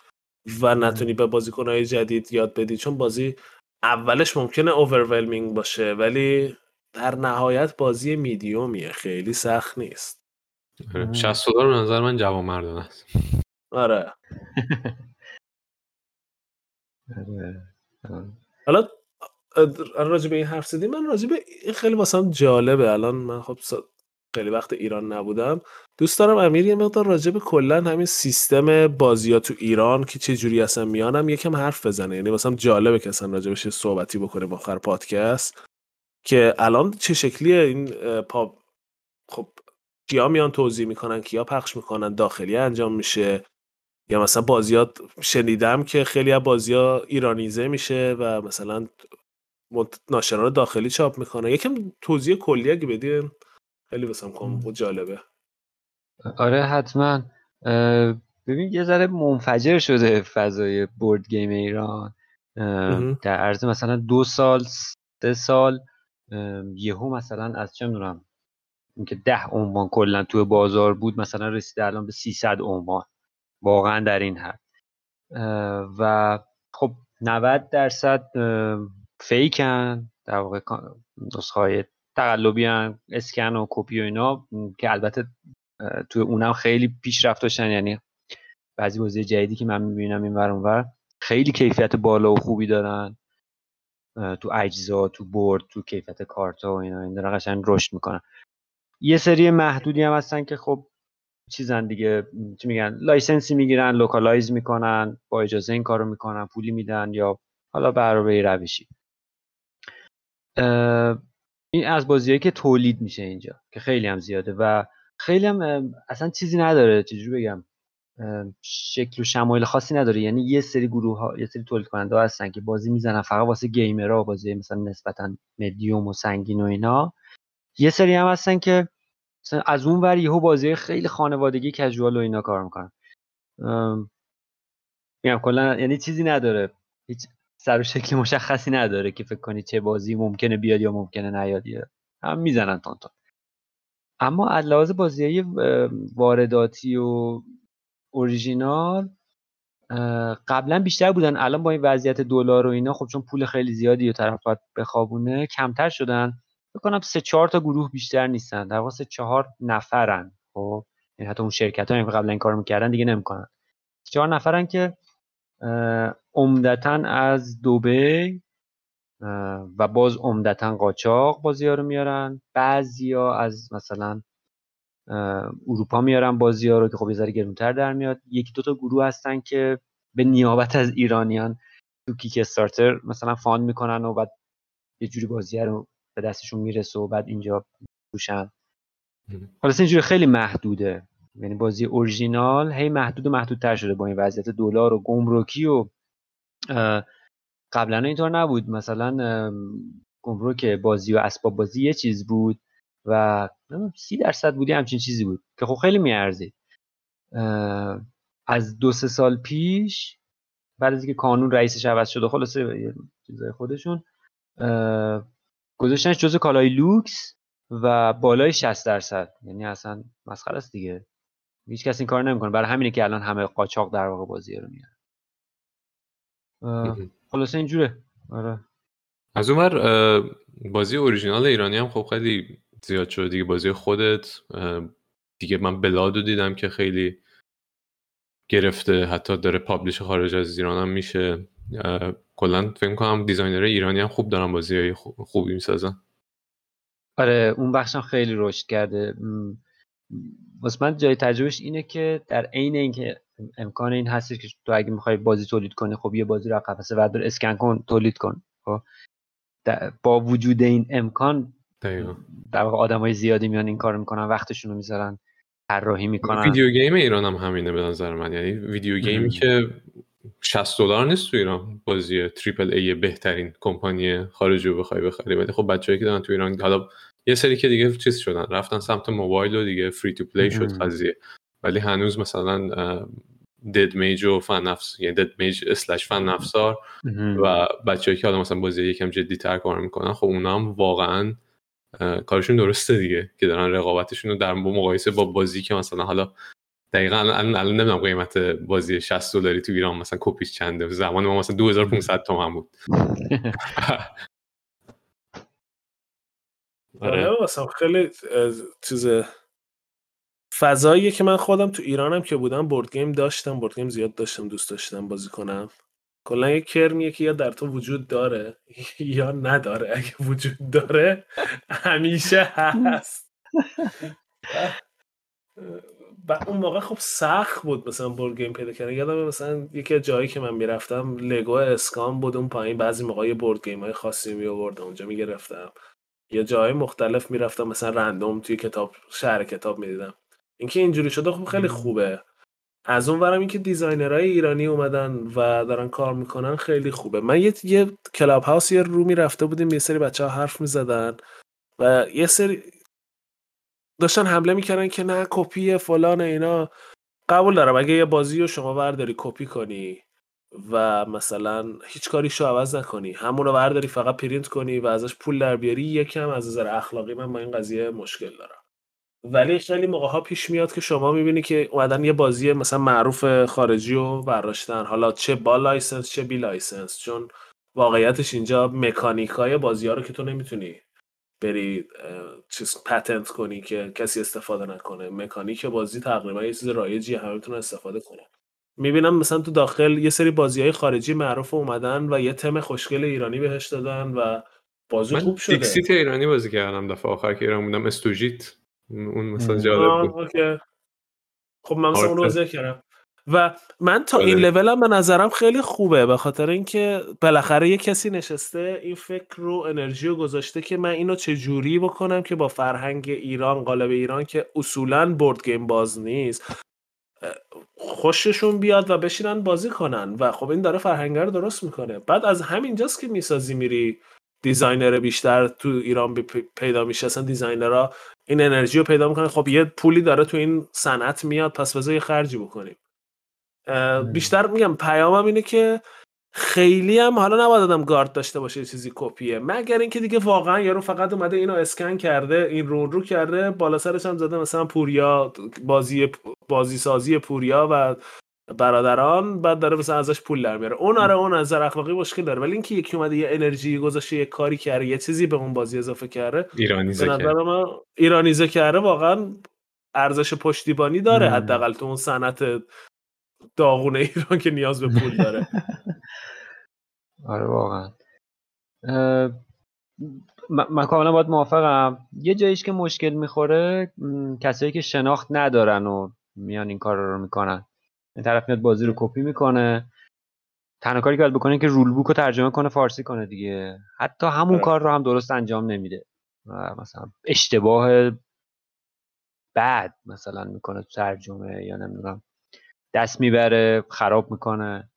و نتونی به بازیکنهای جدید یاد بدی. چون بازی اولش ممکنه اوورولمینگ باشه ولی در نهایت بازی میدیومیه خیلی سخت نیست. آره. 60 دلار به نظر من جوان مردانه است. آره آره. <laughs> حالا راجع به این حرف زدی من راجع به این خیلی واسم جالبه. الان من خب خیلی وقت ایران نبودم. دوست دارم امیر یه مقدار راجع به کلا همین سیستم بازی تو ایران که چه جوری اصلا میانم یکم حرف بزنه. یعنی واسم جالبه که اصلا راجع بهش صحبتی بکنیم آخر پادکست که الان چه شکلیه این پا خب کیا میان توضیح می‌کنن کیا پخش می‌کنن داخلی انجام میشه؟ یا مثلا بازیات شنیدم که خیلی از بازی ها ایرانیزه میشه و مثلا منت- ناشران داخلی چاپ می‌کنه. یکم توضیح کلی اگه بدین خیلی واسم کام جالبه. آره حتما. ببین یه ذره منفجر شده فضای بورد گیم ایران. در عرض مثلا دو سال سه سال یهو مثلا از چه می‌دونم اینکه ده عنوان کلا توی بازار بود مثلا رسیده الان به 300 عنوان. واقعا در این حد. و خب 90 درصد فیکن در واقع نسخه های تقلبی هن اسکن و کپی و اینا که البته توی اونم خیلی پیشرفت داشتن. یعنی بعضی بازی جدیدی که من می‌بینم این ور اونور خیلی کیفیت بالا و خوبی دارن. تو اجزا تو برد تو کیفیت کارتا و اینا این دارن قشنگ رشد می‌کنن. یه سری محدودی هم هستن که خب چیزن دیگه. چی میگن؟ license ی می‌گیرن localize می‌کنن با اجازه این کارو می‌کنن پولی میدن یا حالا علاوه روشی. این از بازیهایی که تولید میشه اینجا که خیلی هم زیاده و خیلی هم اصلا چیزی نداره چجوری بگم؟ شکل و شمایل خاصی نداره. یعنی یه سری گروه ها یه سری تولید کننده ها هستن که بازی می‌زنن فقط واسه gamer ها بازی مثلا نسبتا مدیوم و سنگین و اینا. یه سری هم هستن که از اون ور یهو بازی خیلی خانوادگی کژوال و اینا کار می‌کنن. میگم کلا یعنی چیزی نداره. هیچ سر و شکل مشخصی نداره که فکر کنی چه بازی ممکنه بیاد یا ممکنه نیاد. یا هم می‌زنن تون تون اما از لحاظ بازی وارداتی و اوریژینال قبلا بیشتر بودن. الان با این وضعیت دلار و اینا خب چون پول خیلی زیادی و طرف باید بخوابونه کمتر شدن. فکر کنم سه چهار تا گروه بیشتر نیستن. در واقع سه چهار نفرن. خب یعنی حتی اون شرکت که قبلا این کار می‌کردن دیگه نمی‌کنن. چهار نفرن که عمدتا از دوبی اه، و باز عمدتا قاچاق بازی ها رو میارن. بعضیا از مثلا اروپا میارن بازی ها رو که خب یه ذره گرونتر در میاد. یکی دو تا گروه هستن که به نیابت از ایرانیان تو Kickstarter مثلا fund می‌کنن و بعد یه جوری بازی رو به دستشون می‌رسه و بعد اینجا روشن حالا اینجوری خیلی محدوده. یعنی بازی اورژینال هی محدود و محدودتر شده با این وضعیت دلار و گمرکی و قبلا اینطور نبود. مثلا گمرک بازی و اسباب بازی یه چیز بود و سی درصد بودی همچین چیزی بود که خب خیلی میارزید از دو سه سال پیش بعد از اینکه کانون رئیسش عوض شد و خلاصه چیزای خودشون گذاشتنش جزو کالای لوکس و بالای 60 درصد. یعنی اصلا مسخره است دیگه. هیچ کس این کار نمی‌کنه. برای همینه که الان همه قاچاق در واقع بازی رو میارن خلاصه اینجوره. آره. از اون ور اه، بازی اوریژینال ایرانی هم خب خیلی زیاد شده دیگه. بازی خودت دیگه من بلادو دیدم که خیلی گرفته. حتی داره publish خارج از ایران هم میشه. کلا فکر کنم designer ایرانی هم خوب دارن بازی های خوبی می‌سازن. آره اون بخشم خیلی رشد کرده. واسه من جای تجربهش اینه که در عین اینکه امکان این هستش که تو اگه می‌خوای بازی تولید کنی خب یه بازی رو قفسه بردار اسکن کن تولید کن. خب؟ با وجود این امکان دقیقا. در واقع آدمای زیادی میان این کارو می‌کنن وقتشون رو می‌ذارن طراحی می‌کنن. video game ایران هم همینه به نظر من. یعنی video game ی. که 60 دلار نیست تو ایران بازی triple A بهترین کمپانی خارجی رو بخوای بخری. ولی خب بچه‌ای که دارن تو ایران حالا یه سری که دیگه چیز شدن رفتن سمت موبایل و دیگه free to play شد. قضیه ولی هنوز مثلا Dead Mage و فن افز یعنی Dead Mage slash فن افزار. و بچه‌ای که حالا مثلا بازی یکم جدی‌تر کار می‌کنن خب اونا هم واقعا کارشون درسته دیگه که دارن رقابتشون رو در مقایسه با بازی که مثلا حالا دقیقا الان الان الان نمی‌دونم قیمت بازی 60 دلاری تو ایران مثلا کپیش چنده زمان ما مثلا 2500 تومن بود <laughs> <laughs> <laughs> آره. آره واسه خیلی چیز فضاییه که من خودم تو ایرانم که بودم بورد گیم داشتم بورد گیم زیاد داشتم دوست داشتم بازی کنم. کلا یه کرمیه که یا در تو وجود داره <laughs> یا نداره. اگه وجود داره همیشه هست. و اون موقع خب سخت بود مثلا بورد گیم پیدا کردن. یادم مثلا یکی از جایی که من می‌رفتم لگو اسکان بود اون پایین. بعضی موقع یه بورد گیم های خاصی می آوردم اونجا می‌گرفتم. یه جای مختلف می‌رفتم مثلا رندوم توی کتاب شهر کتاب می‌دیدم. اینکه اینجوری شده خب خیلی خوبه. از اون ورم اینکه designer های ایرانی اومدن و دارن کار می‌کنن خیلی خوبه. من یه یه Clubhouse یه room ی رفته بودیم یه سری بچه ها حرف می‌زدن و یه سری داشتن حمله می‌کردن که نه کپی فلان اینا. قبول دارم اگه یه بازی رو شما ورداری کپی کنی. و مثلا هیچ کاریشو عوض نکنی. همون رو ورداری فقط پرینت کنی و ازش پول در بیاری. یکم از نظر اخلاقی من با این قضیه مشکل دارم. ولی خیلی موقع ها پیش میاد که شما می‌بینی که اومدن یه بازی مثلا معروف خارجی رو برداشتن. حالا چه با license چه بی license. چون واقعیتش اینجا مکانیک های بازی ها رو که تو نمی‌تونی بری چیز patent کنی که کسی استفاده نکنه. مکانیک بازی تقریبا یه چیز رایجی همه استفاده کنن. می‌بینم مثلا تو داخل یه سری بازی های خارجی معروف اومدن و یه تم خوشگل ایرانی بهش دادن و بازی من خوب شده دیکسیت ایرانی بازی کردم دفعه آخر که ایران بودم استوژیت اون مثلا. جالب بود اوکی. خب من مثلا اون رو آره. ذکر کردم و من تا این آره. لولم به نظرم خیلی خوبه به خاطر اینکه بالاخره یه کسی نشسته این فکر رو انرژی رو گذاشته که من اینو چه جوری بکنم که با فرهنگ ایران قالب ایران که اصولا board game باز نیست خوششون بیاد و بشینن بازی کنن. و خب این داره فرهنگ رو درست می‌کنه. بعد از همینجاست که می‌سازی میری designer بیشتر تو ایران پیدا میشه. اصلا designer ها این انرژی رو پیدا می‌کنه خب یه پولی داره تو این صنعت میاد پس بذار یه خرجی بکنیم. بیشتر میگم پیامم اینه که خیلی هم حالا نباید آدم گارد داشته باشه یه چیزی کپیه. مگر اینکه دیگه واقعا یارو فقط اومده اینو اسکن کرده این رون رو کرده بالا سرش هم زده مثلا پوریا بازی بازی سازی پوریا و برادران بعد داره مثلا ازش پول در میاره. اون آره اون نظر اخلاقی مشکل داره. ولی اینکه یکی اومده یه انرژی گذاشته یه کاری کرده یه چیزی به اون بازی اضافه کرده ایرانیزه نظر کرد من ایرانیزه کرده واقعا ارزش پشتیبانی داره. حداقل تو اون صنعت داغونه ایران که نیاز به پول داره. <laughs> آره واقعا. من کاملا باید موافقم. یه جاییش که مشکل می‌خوره کسایی که شناخت ندارن و میان این کار رو می‌کنن. این طرف میاد بازی رو کپی می‌کنه. تنها کاری که باید بکنه که رول بوک رو ترجمه کنه فارسی کنه دیگه. حتی همون آره. کار رو هم درست انجام نمیده. مثلا اشتباه بد مثلا می‌کنه تو ترجمه یا نمی‌دونم. دست می‌بره خراب می‌کنه.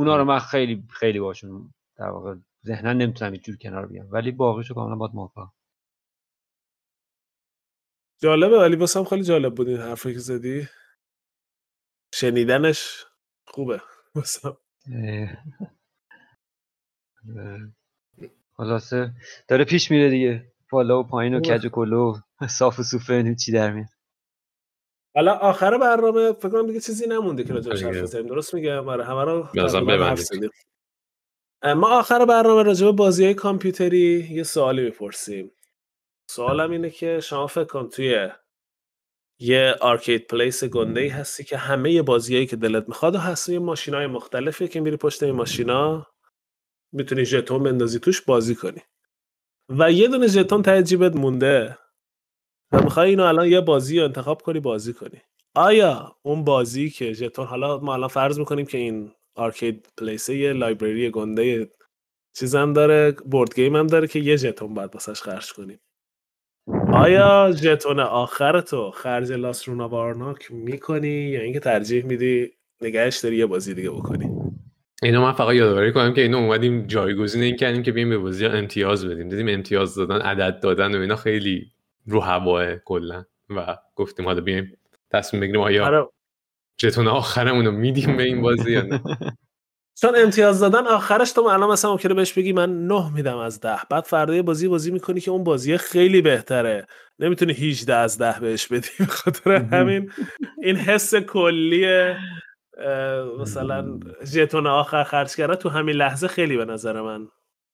اونا رو من خیلی خیلی باشون در واقع ذهنا نمی‌تونم هیچ جور کنار بیام. ولی باقیشو کاملا باید موافقم جالبه. ولی واسم خیلی جالب بود این حرفی که زدی. شنیدنش خوبه واسم. خلاصه داره پیش میره دیگه. بالا و پایین و. کج و کلو. صاف و ببینیم چی در میاد. حالا آخر برنامه فکر کنم دیگه چیزی نمونده که راجعش. حرف بزنیم. درست میگم آره همه رو زدیم. ما آخر برنامه راجع به بازی های کامپیوتری یه سوالی می‌پرسیم. سوالم اینه که شما فکر کن توی یه آرکید پلیس گنده ای هستی که همه بازیایی که دلت می‌خواد و هست یه ماشین های مختلفی که میری پشت این ماشینا می‌تونی ژتون بندازی توش بازی کنی. و یه دونه ژتون ته جیبت مونده. و می‌خوای اینو الان یه بازی رو انتخاب کنی بازی کنی. آیا اون بازی که ژتون حالا ما الان فرض می‌کنیم که این arcade place یه library گنده چیزم داره board game هم داره که یه ژتون باید واسش خرج کنیم آیا ژتون آخر تو خرج Lost Ruins of Arnak رو می‌کنی یا اینکه ترجیح میدی نگهش داری یه بازی دیگه بکنی؟ اینو من فقط یادآوری کنم که اینو اومدیم جایگزین این کردیم که بیایم به بازی امتیاز بدیم. دیدیم امتیاز دادن عدد دادن و اینا خیلی رو هواه کلا و گفتیم حالا بیایم تصمیم بگیریم آیا آره. جتون آخرمون رو میدیم به این بازی یا نه. <laughs> چون امتیاز دادن آخرش تو الان مثلا ممکنه بهش بگی من نه میدم از ده. بعد فردا یه بازی بازی می‌کنی که اون بازی خیلی بهتره. نمی‌تونی 18 از ده بهش بدی به خاطر همین. این حس کلی مثلا ژتون آخر خرج کرده تو همین لحظه خیلی به نظر من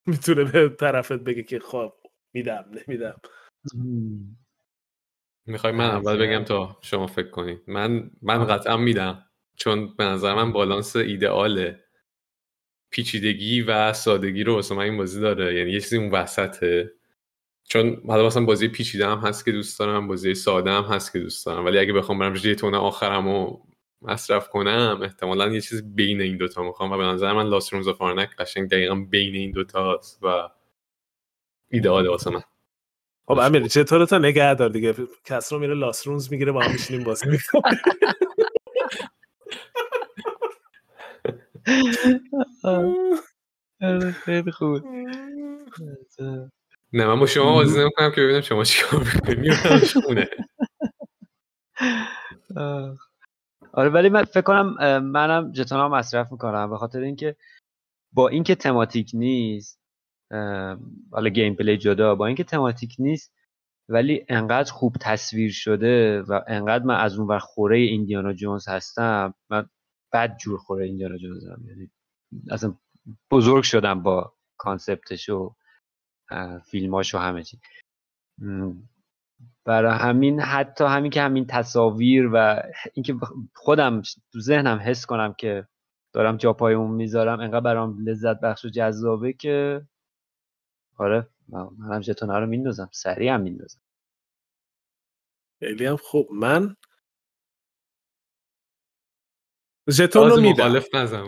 می‌تونه به طرفت بگه که خب میدم نمیدم. می‌خوای من اول بگم تا شما فکر کنید من من قطعا میدم. چون به نظر من بالانس ایدئال پیچیدگی و سادگی رو واسه من این بازی داره. یعنی یه چیزی اون وسطه. چون حالا مثلا بازی پیچیده هم هست که دوست دارم بازی ساده هم هست که دوست دارم. ولی اگه بخوام برم ژتون آخرم رو مصرف کنم احتمالا یه چیز بین این دوتا می‌خوام. و به نظر من Lost Ruins of Arnak قشنگ دقیقا بین این دوتا و ایدئاله واسه من. خب امیر چطور تا نگه دار دیگه؟ کس رو میره Lost Ruins می‌گیره با هم میشینیم بازی می‌کنیم. خیلی خوبه نه من با شما بازی نمی‌کنم که ببینم شما چیکار می‌کنید خونه. آه. آره ولی من فکر کنم منم ژتون ها مصرف می‌کنم به خاطر اینکه با اینکه thematic نیست حالا gameplay جدا با اینکه thematic نیست ولی انقدر خوب تصویر شده و انقدر من از اون ور خوره ایندیانا جونز هستم من بد جور خوره ایندیانا جونزم یعنی اصلا بزرگ شدم با concept ش و فیلماش و همه چی. برای همین حتی همین که همین تصاویر و اینکه خودم تو ذهنم حس کنم که دارم جا پای اون می‌ذارم انقدر برام لذت بخش و جذابه که آره من- منم ژتون رو میندازم سریع هم میندازم. خیلی هم خوب. من ژتون رو میدم. مخالف نزن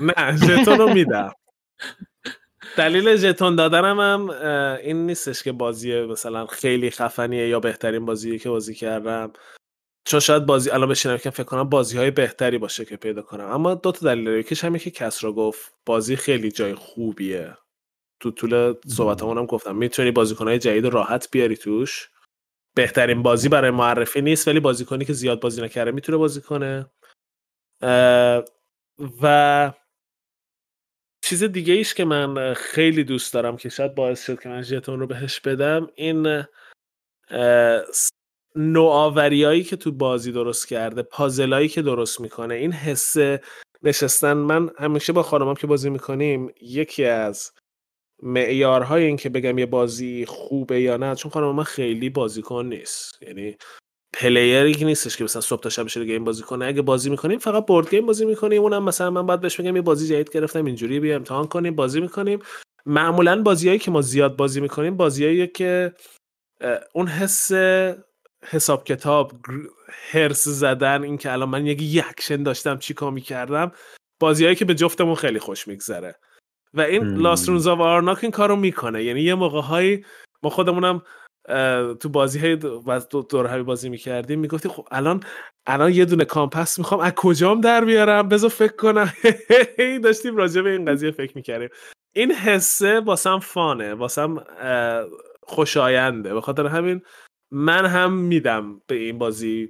نه ژتون رو میدم. <laughs> دلیل ژتون دادنم هم این نیستش که بازی مثلا خیلی خفنیه یا بهترین بازیه که بازی کردم. چون شاید بازی الان بشینم که فکر کنم بازی های بهتری باشه که پیدا کنم. اما دو تا دلیل یکیش همین که کس رو گفت بازی خیلی جای خوبیه. تو طول صحبتمون هم گفتم می‌تونی بازیکنهای جدید راحت بیاری توش. بهترین بازی برای معرفی نیست ولی بازیکنی که زیاد بازی نکرده می‌تونه بازی کنه. و چیز دیگه ایش که من خیلی دوست دارم که شاید باعث شد که من ژتون رو بهش بدم این نوآوریایی که تو بازی درست کرده پازلایی که درست می‌کنه این حس نشستن. من همیشه با خانمم که بازی می‌کنیم یکی از معیارهای این که بگم یه بازی خوبه یا نه چون خانم من خیلی بازیکن نیست. یعنی player ی که نیستش که مثلا صبح تا شب game بازی کنه اگه بازی می‌کنیم فقط board game بازی می‌کنیم. اونم مثلا من بعد بهش بگم یه بازی جدید گرفتم اینجوری بیا امتحان کنیم بازی می‌کنیم. معمولا بازیایی که ما زیاد بازی می‌کنیم بازیایی که اون حس حساب کتاب حرص زدن این که الان من یه اکشن داشتم چیکار می‌کردم بازیایی که به جفتمون خیلی خوش میگذره. و این Lost Ruins of Arnak این کارو می‌کنه. یعنی یه موقع هایی ما خودمونم تو بازی های دور همی بازی می‌کردیم می‌گفتی خب الان الان یه دونه compass می‌خوام از کجام در بیارم؟ بذار فکر کنم. <laughs> داشتیم راجع به این قضیه فکر می‌کردیم. این حسه واسم فانه واسم خوشاینده. به خاطر همین من هم میدم به این بازی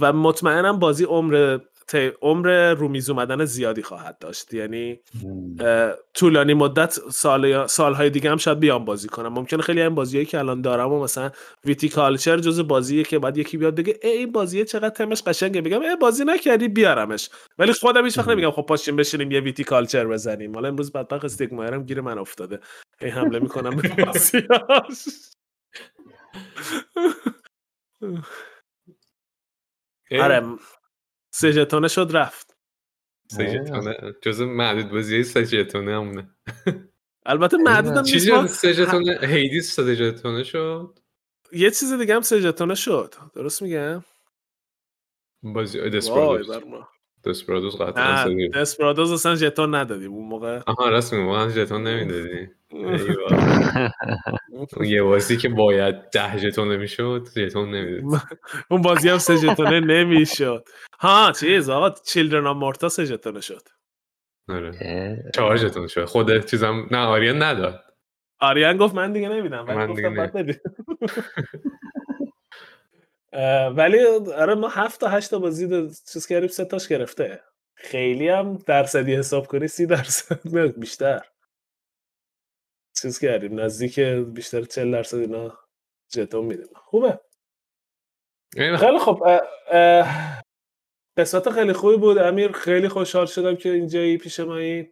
و مطمئنم بازی عمر عمر رومیز اومدن زیادی خواهد داشت. یعنی طولانی مدت سال سالهای دیگه هم شاید بیام بازی کنم ممکنه خیلی هم بازیایی که الان دارم و مثلا ویتی کالچر جز بازیه که بعد یکی بیاد بگه ای این بازیه چقدر تمش قشنگه. بگم ای بازی نکردی بیارمش. ولی خودم هیچ وقت نمیگم خب پاشیم بشینیم یه ویتی کالچر بزنیم. حالا امروز بدبخت استیگمایرم گیر من افتاده. ای حمله می‌کنم به <laughs> بازیاش آره سه شد رفت. سه ژتونه جز معدود بازی سه ژتونه همونه البته معدودم چیزی سه ژتونه هیدیس سه ژتونه شد؟ یه چیز دیگه هم سه ژتونه شد. درست میگم؟ بازی دسپرادوس دسپرادوس قطعا دسپرادوس اصلا ژتون ندادیم. اون موقع آها راست میگم واقعا ژتون نمی‌دادی. <laughs> یه بازی که باید ده ژتون نمی‌شد ژتون نمی‌داد <laughs> اون بازی هم سه ژتونه نمی‌شد. ها چیز آقا چیلدرن آف مورتا سه ژتونه شد. آره. چهار ژتون شد. خود چیزم نه آریان نداد. آریان گفت من دیگه نمیدم من دیگه <laughs> ولی آره ما هفت تا هشت تا بازی چیز کردیم سه تاش گرفته. خیلی هم درصدی حساب کنی سی درصد بیشتر. چیز کردیم نزدیک بیشتر 40 درصد اینا جتون میدیم. خوبه. خیلی خوب. قسمت خیلی خوبی بود. امیر خیلی خوشحال شدم که اینجایی پیش مایی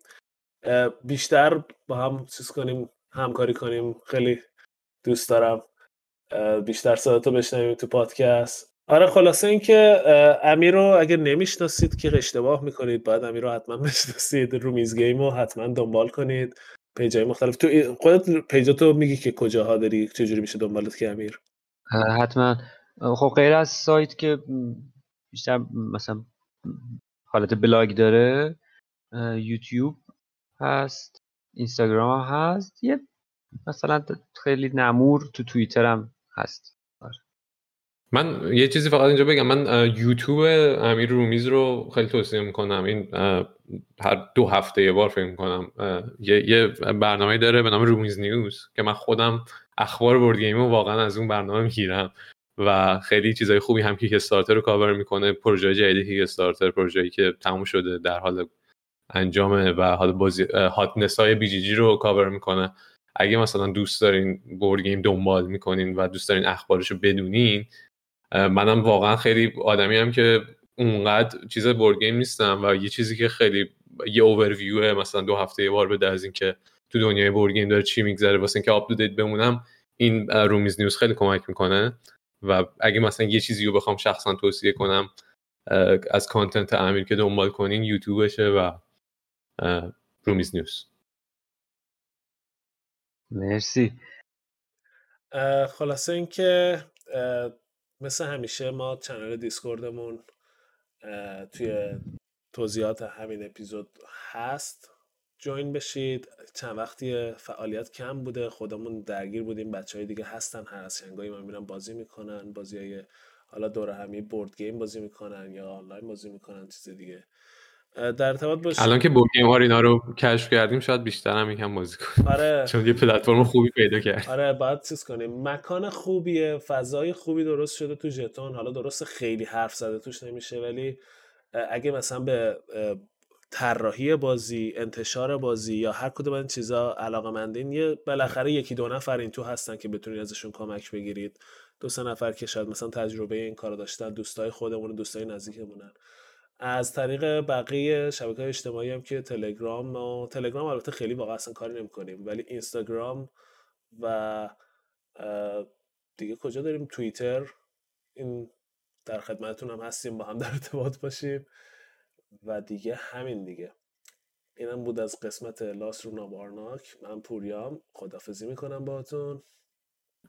بیشتر با هم چیز کنیم همکاری کنیم. خیلی دوست دارم. بیشتر صداتو بشنویم تو پادکست. آره خلاصه اینکه امیر رو اگر نمی‌شناسید که اشتباه می‌کنید باید امیر رو حتما بشناسید. رومیز game رو حتما دنبال کنید. page ای مختلف. تو خودت page اتو میگی که کجاها داری چجوری میشه دنبالت کرد امیر؟ حتما. خب غیر از سایت که بیشتر مثلا حالت بلاگ داره یوتیوب هست اینستاگرام هست یه مثلا خیلی نمور تو توییتر هم هست. من یه چیزی فقط اینجا بگم. من یوتیوب امیر رومیز رو خیلی توصیه می‌کنم. این هر دو هفته یه بار فکر می‌کنم یه, یه برنامه داره به نام رومیز News که من خودم اخبار board game واقعا از اون برنامه می‌گیرم و خیلی چیزای خوبی هم Kickstarter رو کاور می‌کنه. پروژه جدیدی Kickstarter پروژه‌ای که تموم شده در حال انجامه و حالا بازی hotness های BGG رو کاور می‌کنه. اگه مثلا دوست دارین board game دنبال می‌کنین و دوست دارین اخبارش بدونین منم واقعا خیلی آدمی هم که اونقدر چیز board game نیستم و یه چیزی که خیلی یه اوورویو مثلا دو هفته یه بار بده از اینکه تو دنیای board game داره چی میگذره واسه اینکه update بمونم این رومیز News خیلی کمک می‌کنه و اگه مثلا یه چیزی رو بخوام شخصا توصیه کنم از content امیر که دنبال کنین یوتیوبشه و رومیز News مرسی. خلاصه اینکه مثل همیشه ما channel Discord مون توی توضیحات همین اپیزود هست. join بشید. چند وقتی فعالیت کم بوده. خودمون درگیر بودیم. بچه های دیگه هستن. هر از چندگاهی من میرم بازی می‌کنن. بازی های حالا دور همی board game بازی می‌کنن یا آنلاین بازی می‌کنن چیز دیگه. در ارتباط باشید الان که board game ها اینا رو کشف کردیم شاید بیشتر هم یکم بازی کنیم. آره. <laughs> چون یه پلتفرم خوبی پیدا کرد آره باید چیز کنیم. مکان خوبیه فضای خوبی درست شده تو ژتون. حالا درست خیلی حرف زده توش نمیشه ولی اگه مثلا به طراحی بازی انتشار بازی یا هر کدوم این چیزا علاقه مندین یه بالاخره یکی دو نفر این تو هستن که بتونید ازشون کمک بگیرید. دو سه نفر که شاید مثلا تجربه این کارو داشتن دوستای خودمون دوستای نزدیکمونن. از طریق بقیه شبکه های اجتماعی هم که تلگرام و تلگرام البته خیلی واقعا اصلا کاری نمی کنیم ولی اینستاگرام و دیگه کجا داریم؟ توییتر این در خدمتتون هم هستیم با هم در ارتباط باشیم و دیگه همین دیگه. اینم بود از قسمت لاس رو نابارناک من پوریام خدافزی می‌کنم باهاتون.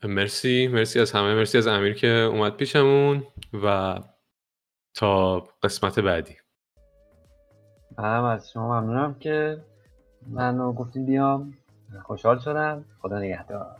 مرسی مرسی از همه مرسی از امیر که اومد پیشمون و تا قسمت بعدی. منم از شما ممنونم که منو گفتیم بیام. خوشحال شدم. خدا نگهدار.